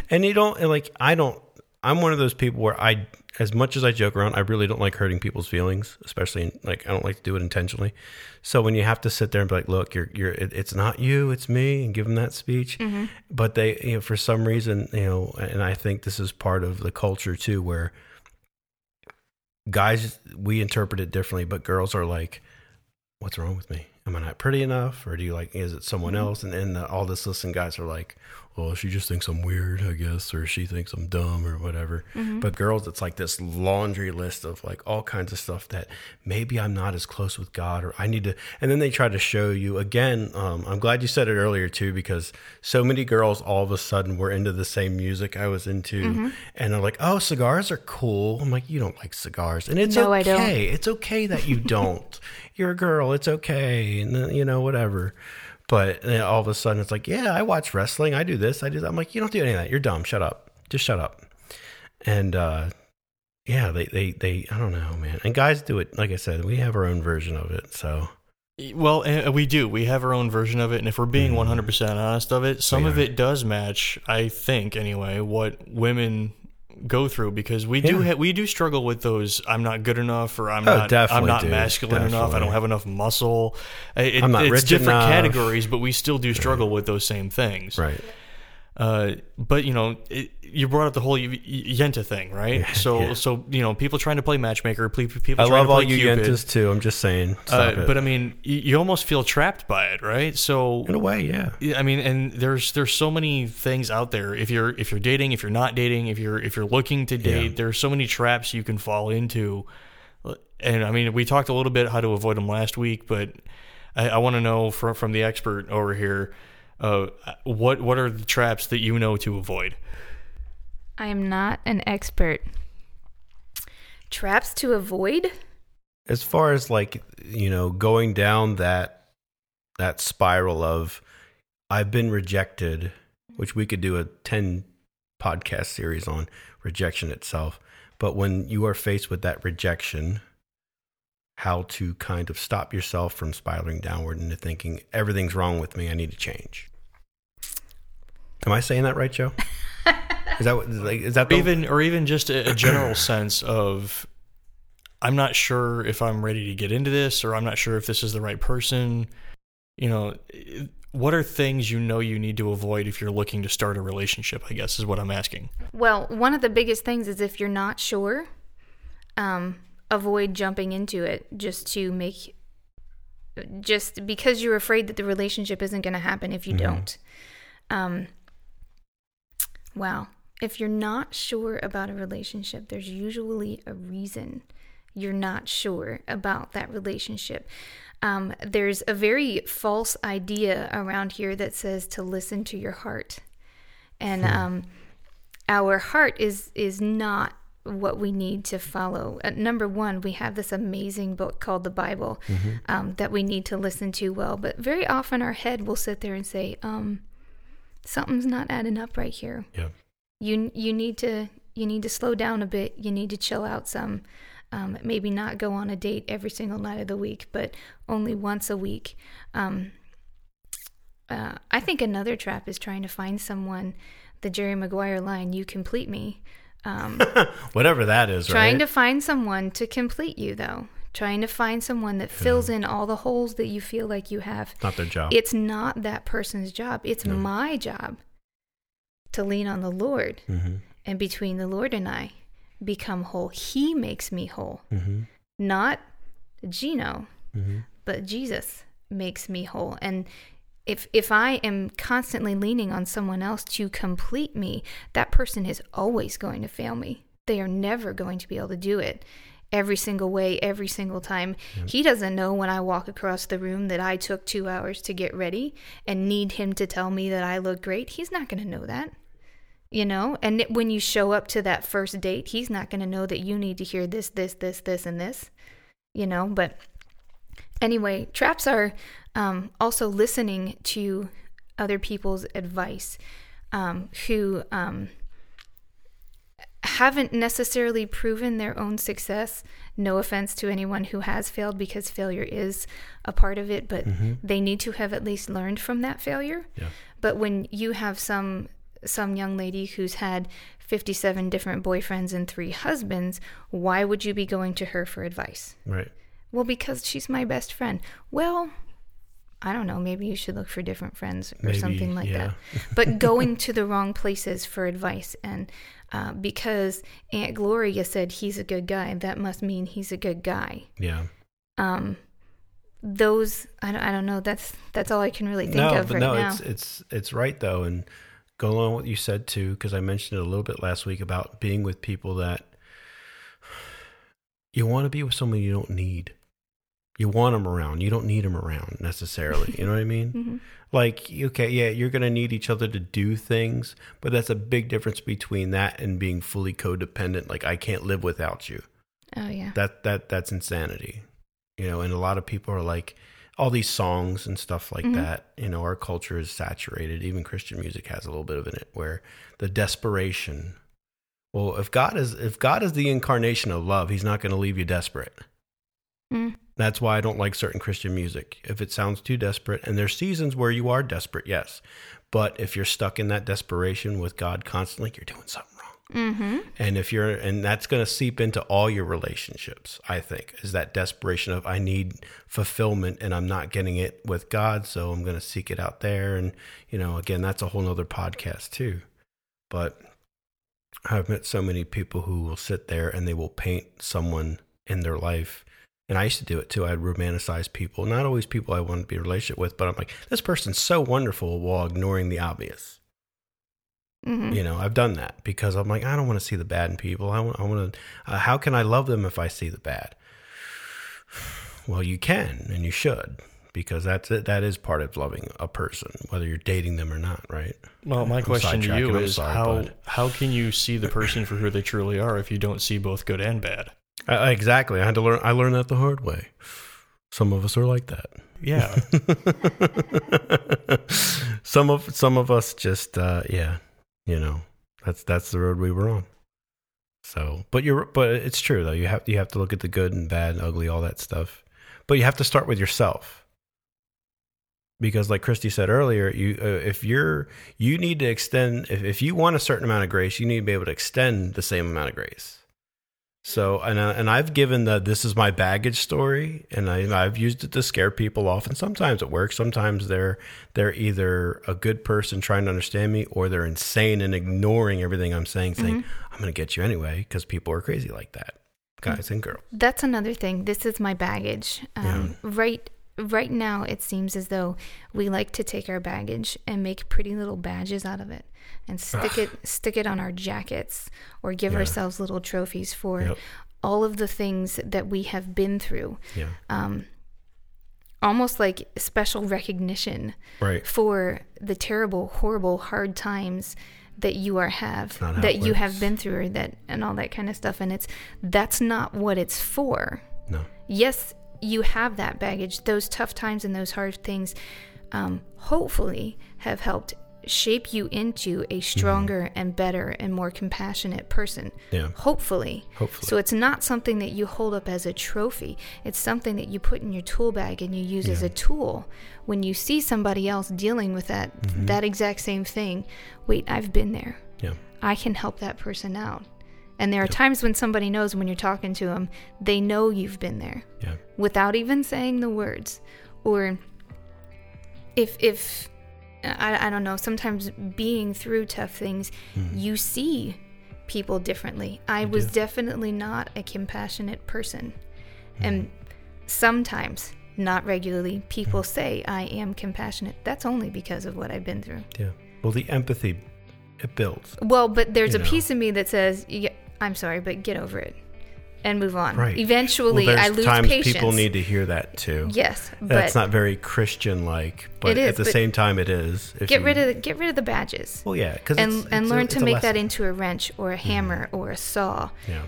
and you don't and like I don't. I'm one of those people where I, as much as I joke around, I really don't like hurting people's feelings, especially in, like I don't like to do it intentionally. So when you have to sit there and be like, "Look, you're you're it, it's not you, it's me," and give them that speech, mm-hmm. but they, you know, for some reason, you know, and I think this is part of the culture too, where guys we interpret it differently, but girls are like, "What's wrong with me? Am I not pretty enough, or do you like? Is it someone mm-hmm. else?" And then all this listen guys are like, "Well, she just thinks I'm weird, I guess, or she thinks I'm dumb, or whatever." But girls, it's like this laundry list of like all kinds of stuff that maybe I'm not as close with God, or I need to. And then they try to show you again. Um, I'm glad you said it earlier too, because so many girls all of a sudden were into the same music I was into, and they're like, "Oh, cigars are cool." I'm like, "You don't like cigars, and it's No, okay. It's okay that you <laughs> don't. You're a girl. It's okay, and then, you know whatever." But then all of a sudden, it's like, "Yeah, I watch wrestling. I do this. I do that." I'm like, "You don't do any of that. You're dumb. Shut up. Just shut up." And uh, yeah, they, they they I don't know, man. And guys do it. Like I said, we have our own version of it. So Well, uh, we do. We have our own version of it, and if we're being Mhm. 100% honest of it, some of it does match, I think anyway, what women go through because we do Yeah. ha- we do struggle with those I'm not good enough or I'm Oh, not I'm not do. masculine enough, I don't have enough muscle. It, I'm not it's rich different enough. categories, but we still do struggle with those same things. right, Uh, but you know, it, you brought up the whole y- Yenta thing, right? Yeah, so yeah. so you know, people trying to play matchmaker, people I trying love to all play you Cupid. yentas too. I'm just saying. Uh, but I mean, you almost feel trapped by it, right? So, in a way, yeah. yeah, I mean, and there's there's so many things out there. If you're if you're dating, if you're not dating, if you're if you're looking to date, Yeah. there's so many traps you can fall into. and I mean, we talked a little bit how to avoid them last week, but I, I want to know from from the expert over here, uh, what what are the traps that you know to avoid? I am not an expert. Traps to avoid? As far as like, you know, going down that that spiral of I've been rejected, which we could do a 10 podcast series on rejection itself. But when you are faced with that rejection, how to kind of stop yourself from spiraling downward into thinking everything's wrong with me, I need to change. Am I saying that right, Joe? <laughs> Is that like is that the, even or even just a, a general <clears throat> sense of I'm not sure if I'm ready to get into this or I'm not sure if this is the right person. You know, what are things you know you need to avoid if you're looking to start a relationship, I guess is what I'm asking. Well, one of the biggest things is if you're not sure, um, avoid jumping into it just to make, just because you're afraid that the relationship isn't going to happen if you don't. Um, wow. If you're not sure about a relationship, there's usually a reason you're not sure about that relationship. Um, there's a very false idea around here that says to listen to your heart. And um, our heart is is not what we need to follow. Uh, number one, we have this amazing book called the Bible um, that we need to listen to well, but very often our head will sit there and say, um, "Something's not adding up right here. yeah. You you need to you need to slow down a bit. You need to chill out some. Um, maybe not go on a date every single night of the week, but only once a week." Um, uh, I think another trap is trying to find someone, the Jerry Maguire line, "You complete me." Um, <laughs> Whatever that is, trying right? to find someone to complete you, though. Trying to find someone that fills in all the holes that you feel like you have. Not their job. It's not that person's job. It's my job to lean on the Lord, mm-hmm. and between the Lord and I, become whole. He makes me whole, Mm-hmm. not Gino Mm-hmm. but Jesus makes me whole. And if if I am constantly leaning on someone else to complete me, that person is always going to fail me. They are never going to be able to do it every single way, every single time. He doesn't know when I walk across the room that I took 2 hours to get ready and need him to tell me that I look great. He's not going to know that. You know, and when you show up to that first date, he's not going to know that you need to hear this, this, this, this, and this. You know, but anyway, traps are um, also listening to other people's advice um, who um, haven't necessarily proven their own success. No offense to anyone who has failed because failure is a part of it, but mm-hmm. they need to have at least learned from that failure. Yeah. But when you have some some young lady who's had 57 different boyfriends and three husbands, why would you be going to her for advice? Right. Well, because she's my best friend. Well, I don't know. Maybe you should look for different friends or Maybe, something like yeah. that. But <laughs> going to the wrong places for advice, and uh, because Aunt Gloria said he's a good guy, that must mean he's a good guy. Yeah. Um, those I don't, I don't know. That's that's all I can really think no, of but right no, now. it's it's it's right though, and go along with what you said too, because I mentioned it a little bit last week about being with people that you want to be with someone you don't need. You want them around. You don't need them around necessarily. You know what I mean? <laughs> Mhm. Like, okay, yeah, you're going to need each other to do things, but that's a big difference between that and being fully codependent. Like, I can't live without you. Oh yeah. That that that's insanity. You know, and a lot of people are like all these songs and stuff like Mhm. that. You know, our culture is saturated. Even Christian music has a little bit of in it where the desperation. Well, if God is if God is the incarnation of love, he's not going to leave you desperate. Mm. That's why I don't like certain Christian music. If it sounds too desperate, and there's seasons where you are desperate, yes. But if you're stuck in that desperation with God constantly, you're doing something wrong. Mm-hmm. And if you're, and that's going to seep into all your relationships, I think, is that desperation of I need fulfillment and I'm not getting it with God. So I'm going to seek it out there. And, you know, again, that's a whole nother podcast too. But I've met so many people who will sit there and they will paint someone in their life. And I used to do it too. I'd romanticize people, not always people I wanted to be in a relationship with, but I'm like, this person's so wonderful while ignoring the obvious. Mm-hmm. You know, I've done that because I'm like, I don't want to see the bad in people. I want, I want to, uh, how can I love them if I see the bad? <sighs> Well, you can and you should because that's it. That is part of loving a person, whether you're dating them or not, right? Well, my I'm question to you I'm is sorry, how bud. how can you see the person for who they truly are if you don't see both good and bad? Uh, exactly. I had to learn. I learned that the hard way. Some of us are like that. Yeah, <laughs> some of some of us just uh yeah you know that's that's the road we were on so but you're but it's true though you have you have to look at the good and bad and ugly all that stuff but you have to start with yourself because like christy said earlier you uh, if you're you need to extend if, if you want a certain amount of grace you need to be able to extend the same amount of grace so and I, and I've given the this is my baggage story, and I, I've used it to scare people off. And sometimes it works. Sometimes they're they're either a good person trying to understand me, or they're insane and ignoring everything I'm saying, saying mm-hmm. I'm going to get you anyway because people are crazy like that, mm. guys and girls. That's another thing. This is my baggage. Um, Right, right now, it seems as though we like to take our baggage and make pretty little badges out of it, and stick it <sighs> stick it on our jackets, or give Yeah. ourselves little trophies for Yep. all of the things that we have been through. Yeah, Um, almost like special recognition right. for the terrible, horrible, hard times that you are have that you have been through or that and all that kind of stuff and it's that's not what it's for No, yes you have that baggage those tough times and those hard things um, hopefully have helped shape you into Mm-hmm. a stronger and better and more compassionate person. Yeah, hopefully. Hopefully. so it's not something that you hold up as a trophy. It's something that you put in your tool bag and you use as a tool. When you see somebody else dealing with that Mm-hmm. that exact same thing wait i've been there. Yeah, i can help that person out and there are times when somebody knows when you're talking to them they know you've been there. Yeah, without even saying the words. Or if if I, I don't know sometimes being through tough things hmm. you see people differently. I was do. definitely not a compassionate person. Hmm. And sometimes not regularly people hmm. say i am compassionate. That's only because of what i've been through. Yeah. Well, the empathy it builds. well but there's a know. piece of me that says "Yeah, i'm sorry but get over it and move on Right. eventually well, i lose times patience people need to hear that too. yes but That's not very Christian like, but It is, at the same time, it is. Get you- rid of the, get rid of the badges Well, yeah, because and and learn to make that into a wrench or a hammer or a saw Yeah,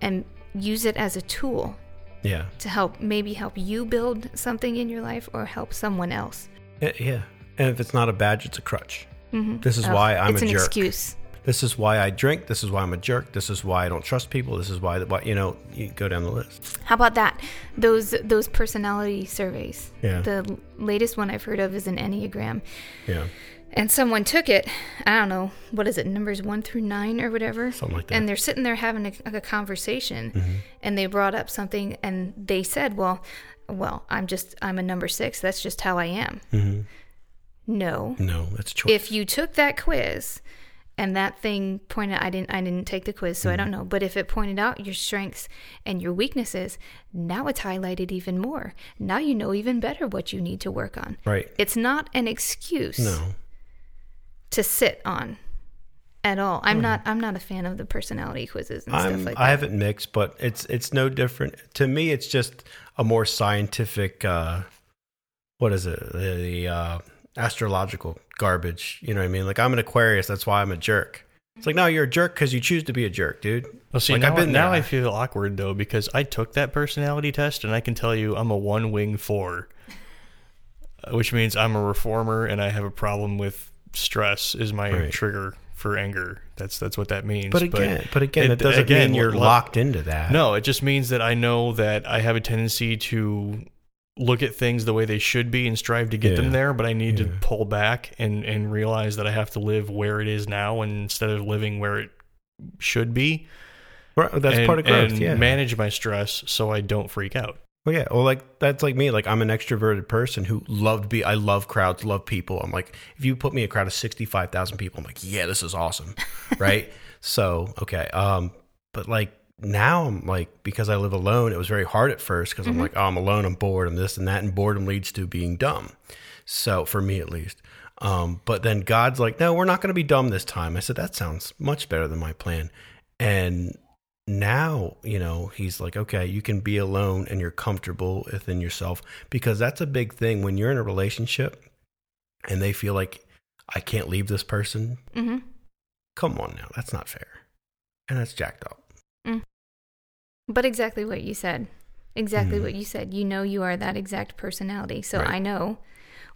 and use it as a tool yeah, to help maybe help you build something in your life or help someone else. yeah, yeah. And if it's not a badge, it's a crutch. Mhm. This is Oh, why I'm a jerk. it's a an jerk. excuse. This is why I drink. This is why I'm a jerk. This is why I don't trust people. This is why, why you know, you go down the list. How about that? Those those personality surveys. Yeah. The latest one I've heard of is an Enneagram. Yeah, And someone took it, I don't know, what is it, numbers one through nine or whatever? Something like that. And they're sitting there having a, a conversation Mm-hmm. and they brought up something and they said, well, well, I'm just, I'm a number six. That's just how I am. hmm No. no, that's choice. If you took that quiz and that thing pointed, I didn't, I didn't take the quiz, so I Mm-hmm. don't know. But if it pointed out your strengths and your weaknesses, now it's highlighted even more. Now you know even better what you need to work on. right? It's not an excuse No, to sit on at all. I'm not I'm not a fan of the personality quizzes and stuff I'm. like I have it mixed, but it's it's no different to me. It's just a more scientific. uh What is it? The, the uh, astrological garbage. You know what I mean? Like I'm an Aquarius. That's why I'm a jerk. It's like no, you're a jerk because you choose to be a jerk, dude. Well, see, Like, now, I've been now there. I feel awkward though because I took that personality test and I can tell you I'm a one wing four, uh, which means I'm a reformer and I have a problem with stress is my Right. trigger for anger. That's that's what that means. But again, but, again, it, it- doesn't again, mean you're lo- locked into that. no, it just means that I know that I have a tendency to look at things the way they should be and strive to get Yeah. them there. But I need to pull back and and realize that I have to live where it is now instead of living where it should be. Right, that's and, part of growth. and yeah. manage my stress so I don't freak out. Well, yeah. Well, like that's like me. Like I'm an extroverted person who loved be. I love crowds, love people. I'm like, if you put me in a crowd of sixty five thousand people, I'm like, yeah, this is awesome, <laughs> right? So okay, um, but like now I'm like because I live alone, it was very hard at first because I'm like, oh, I'm alone, I'm bored, I'm this and that, and boredom leads to being dumb. So for me at least. Um, but then God's like, no, we're not going to be dumb this time. I said that sounds much better than my plan, and now, you know, he's like, okay, you can be alone and you're comfortable within yourself because that's a big thing when you're in a relationship and they feel like I can't leave this person. hmm Come on now, that's not fair. And that's jacked up. But exactly what you said. Exactly Mhm. what you said. You know you are that exact personality. So Right. I know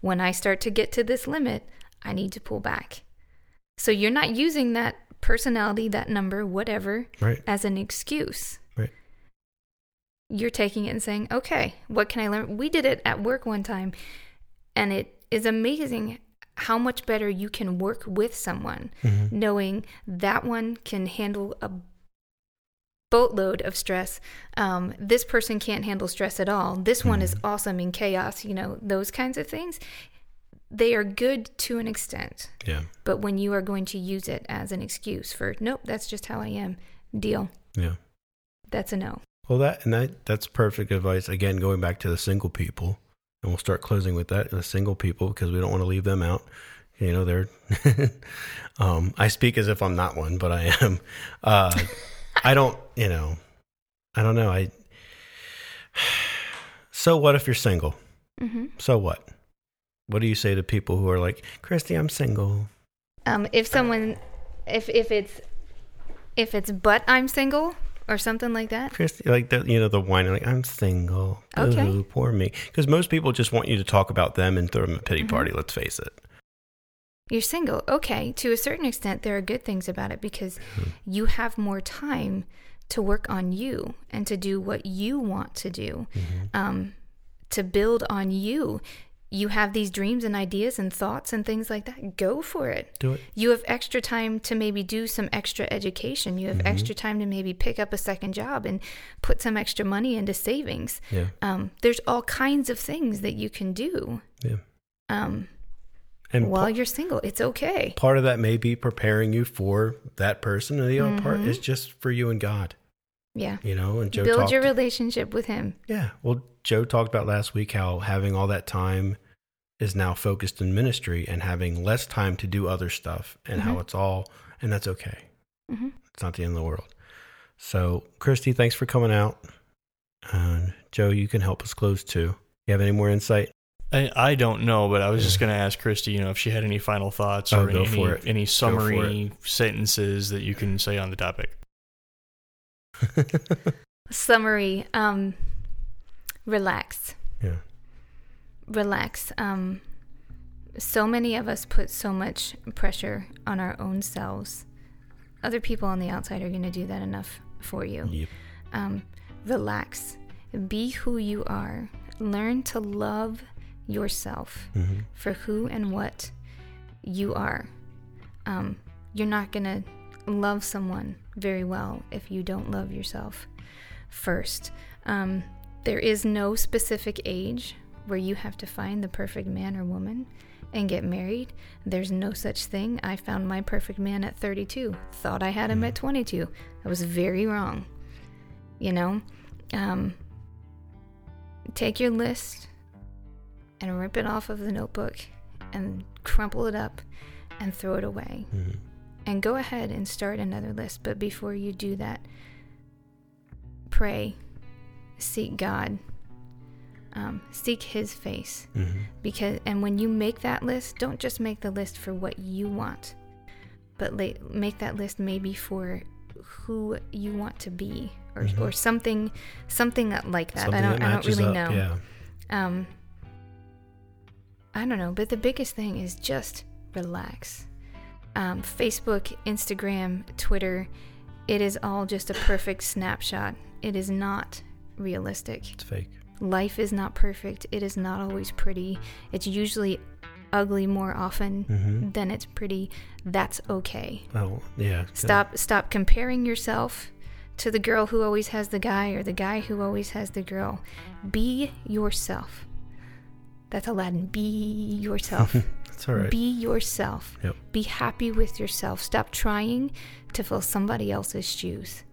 when I start to get to this limit, I need to pull back. So you're not using that personality, that number, whatever, Right. as an excuse. Right. You're taking it and saying, okay, what can I learn? We did it at work one time, and it is amazing how much better you can work with someone, Mhm. knowing that one can handle a boatload of stress. Um, this person can't handle stress at all. This one is awesome in chaos, you know, those kinds of things. They are good to an extent. Yeah. But when you are going to use it as an excuse for, nope, that's just how I am, deal, Yeah. that's a no. Well, that and that that's perfect advice. Again, going back to the single people, and we'll start closing with that. The single people because we don't want to leave them out. You know, they're. <laughs> um, I speak as if I'm not one, but I am. Uh, <laughs> I don't. You know, I don't know. I. <sighs> So what if you're single? hmm So what? What do you say to people who are like, Christy, I'm single? Um, if someone, if if it's, if it's but I'm single or something like that, Christy, like the you know the whining, like I'm single. Okay. Ooh, poor me. Because most people just want you to talk about them and throw them a pity Mhm. party. Let's face it. You're single. Okay, to a certain extent, there are good things about it because Mhm. you have more time to work on you and to do what you want to do, um, to build on you. You have these dreams and ideas and thoughts and things like that. Go for it. Do it. You have extra time to maybe do some extra education. You have Mhm. extra time to maybe pick up a second job and put some extra money into savings. Yeah. Um, there's all kinds of things that you can do Yeah. um, And while you're single. It's okay. part of that may be preparing you for that person, and the other part Mhm. is just for you and God. Yeah. You know, and Joe Build talked. your relationship with Him. yeah. Well, Joe talked about last week how having all that time is now focused in ministry and having less time to do other stuff, and how Mhm. it's all, and that's okay. hmm It's not the end of the world. So, Christy, thanks for coming out. And Joe, you can help us close too. You have any more insight? I, I don't know, but I was just going to ask Christy, you know, if she had any final thoughts Oh, or go any, any summary sentences that you can say on the topic. <laughs> Summary um, relax. yeah. Relax. Um, so many of us put so much pressure on our own selves. Other people on the outside are going to do that enough for you. Yep. um, relax, be who you are, learn to love yourself Mhm. for who and what you are. Um, you're not going to love someone very well if you don't love yourself first. Um, there is no specific age where you have to find the perfect man or woman and get married. There's no such thing. I found my perfect man at 32. Thought I had him at 22. I was very wrong. You know, um, take your list and rip it off of the notebook and crumple it up and throw it away. Mhm. And go ahead and start another list. But before you do that, pray, seek God, um, seek His face. Mhm. Because and when you make that list, don't just make the list for what you want, but la- make that list maybe for who you want to be or, Mhm. or something something like that. Something I don't that I don't really up, know. Yeah. Um I don't know, but the biggest thing is just relax. Um, Facebook, Instagram, Twitter, it is all just a perfect snapshot. It is not realistic. It's fake. Life is not perfect. It is not always pretty. It's usually ugly more often Mhm. than it's pretty. That's okay. Oh, yeah. Stop stop comparing yourself to the girl who always has the guy or the guy who always has the girl. Be yourself. That's Aladdin. Be yourself. <laughs> That's all right. Be yourself. Yep. Be happy with yourself. Stop trying to fill somebody else's shoes.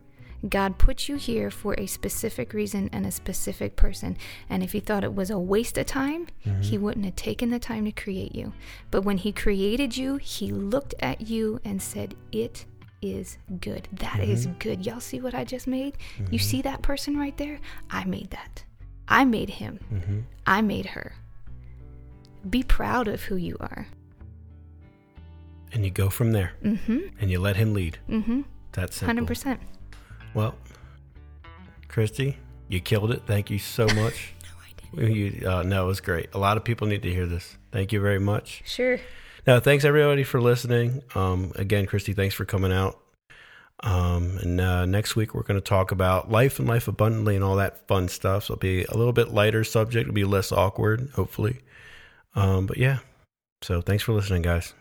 God put you here for a specific reason and a specific person. And if he thought it was a waste of time, Mm-hmm. he wouldn't have taken the time to create you. But when he created you, he looked at you and said, It is good. That is good. Y'all see what I just made? You see that person right there? I made that. I made him. Mm-hmm. I made her. Be proud of who you are. And you go from there Mm-hmm. and you let him lead. Mm-hmm. That's simple. Hundred percent. Well, Christy, you killed it. Thank you so <laughs> much. No, I You, uh, no, it was great. A lot of people need to hear this. Thank you very much. Sure. Now, thanks everybody for listening. Um, again, Christy, thanks for coming out. Um, and uh, next week we're going to talk about life and life abundantly and all that fun stuff. So it'll be a little bit lighter subject. It'll be less awkward, hopefully. Um, but yeah. So thanks for listening, guys.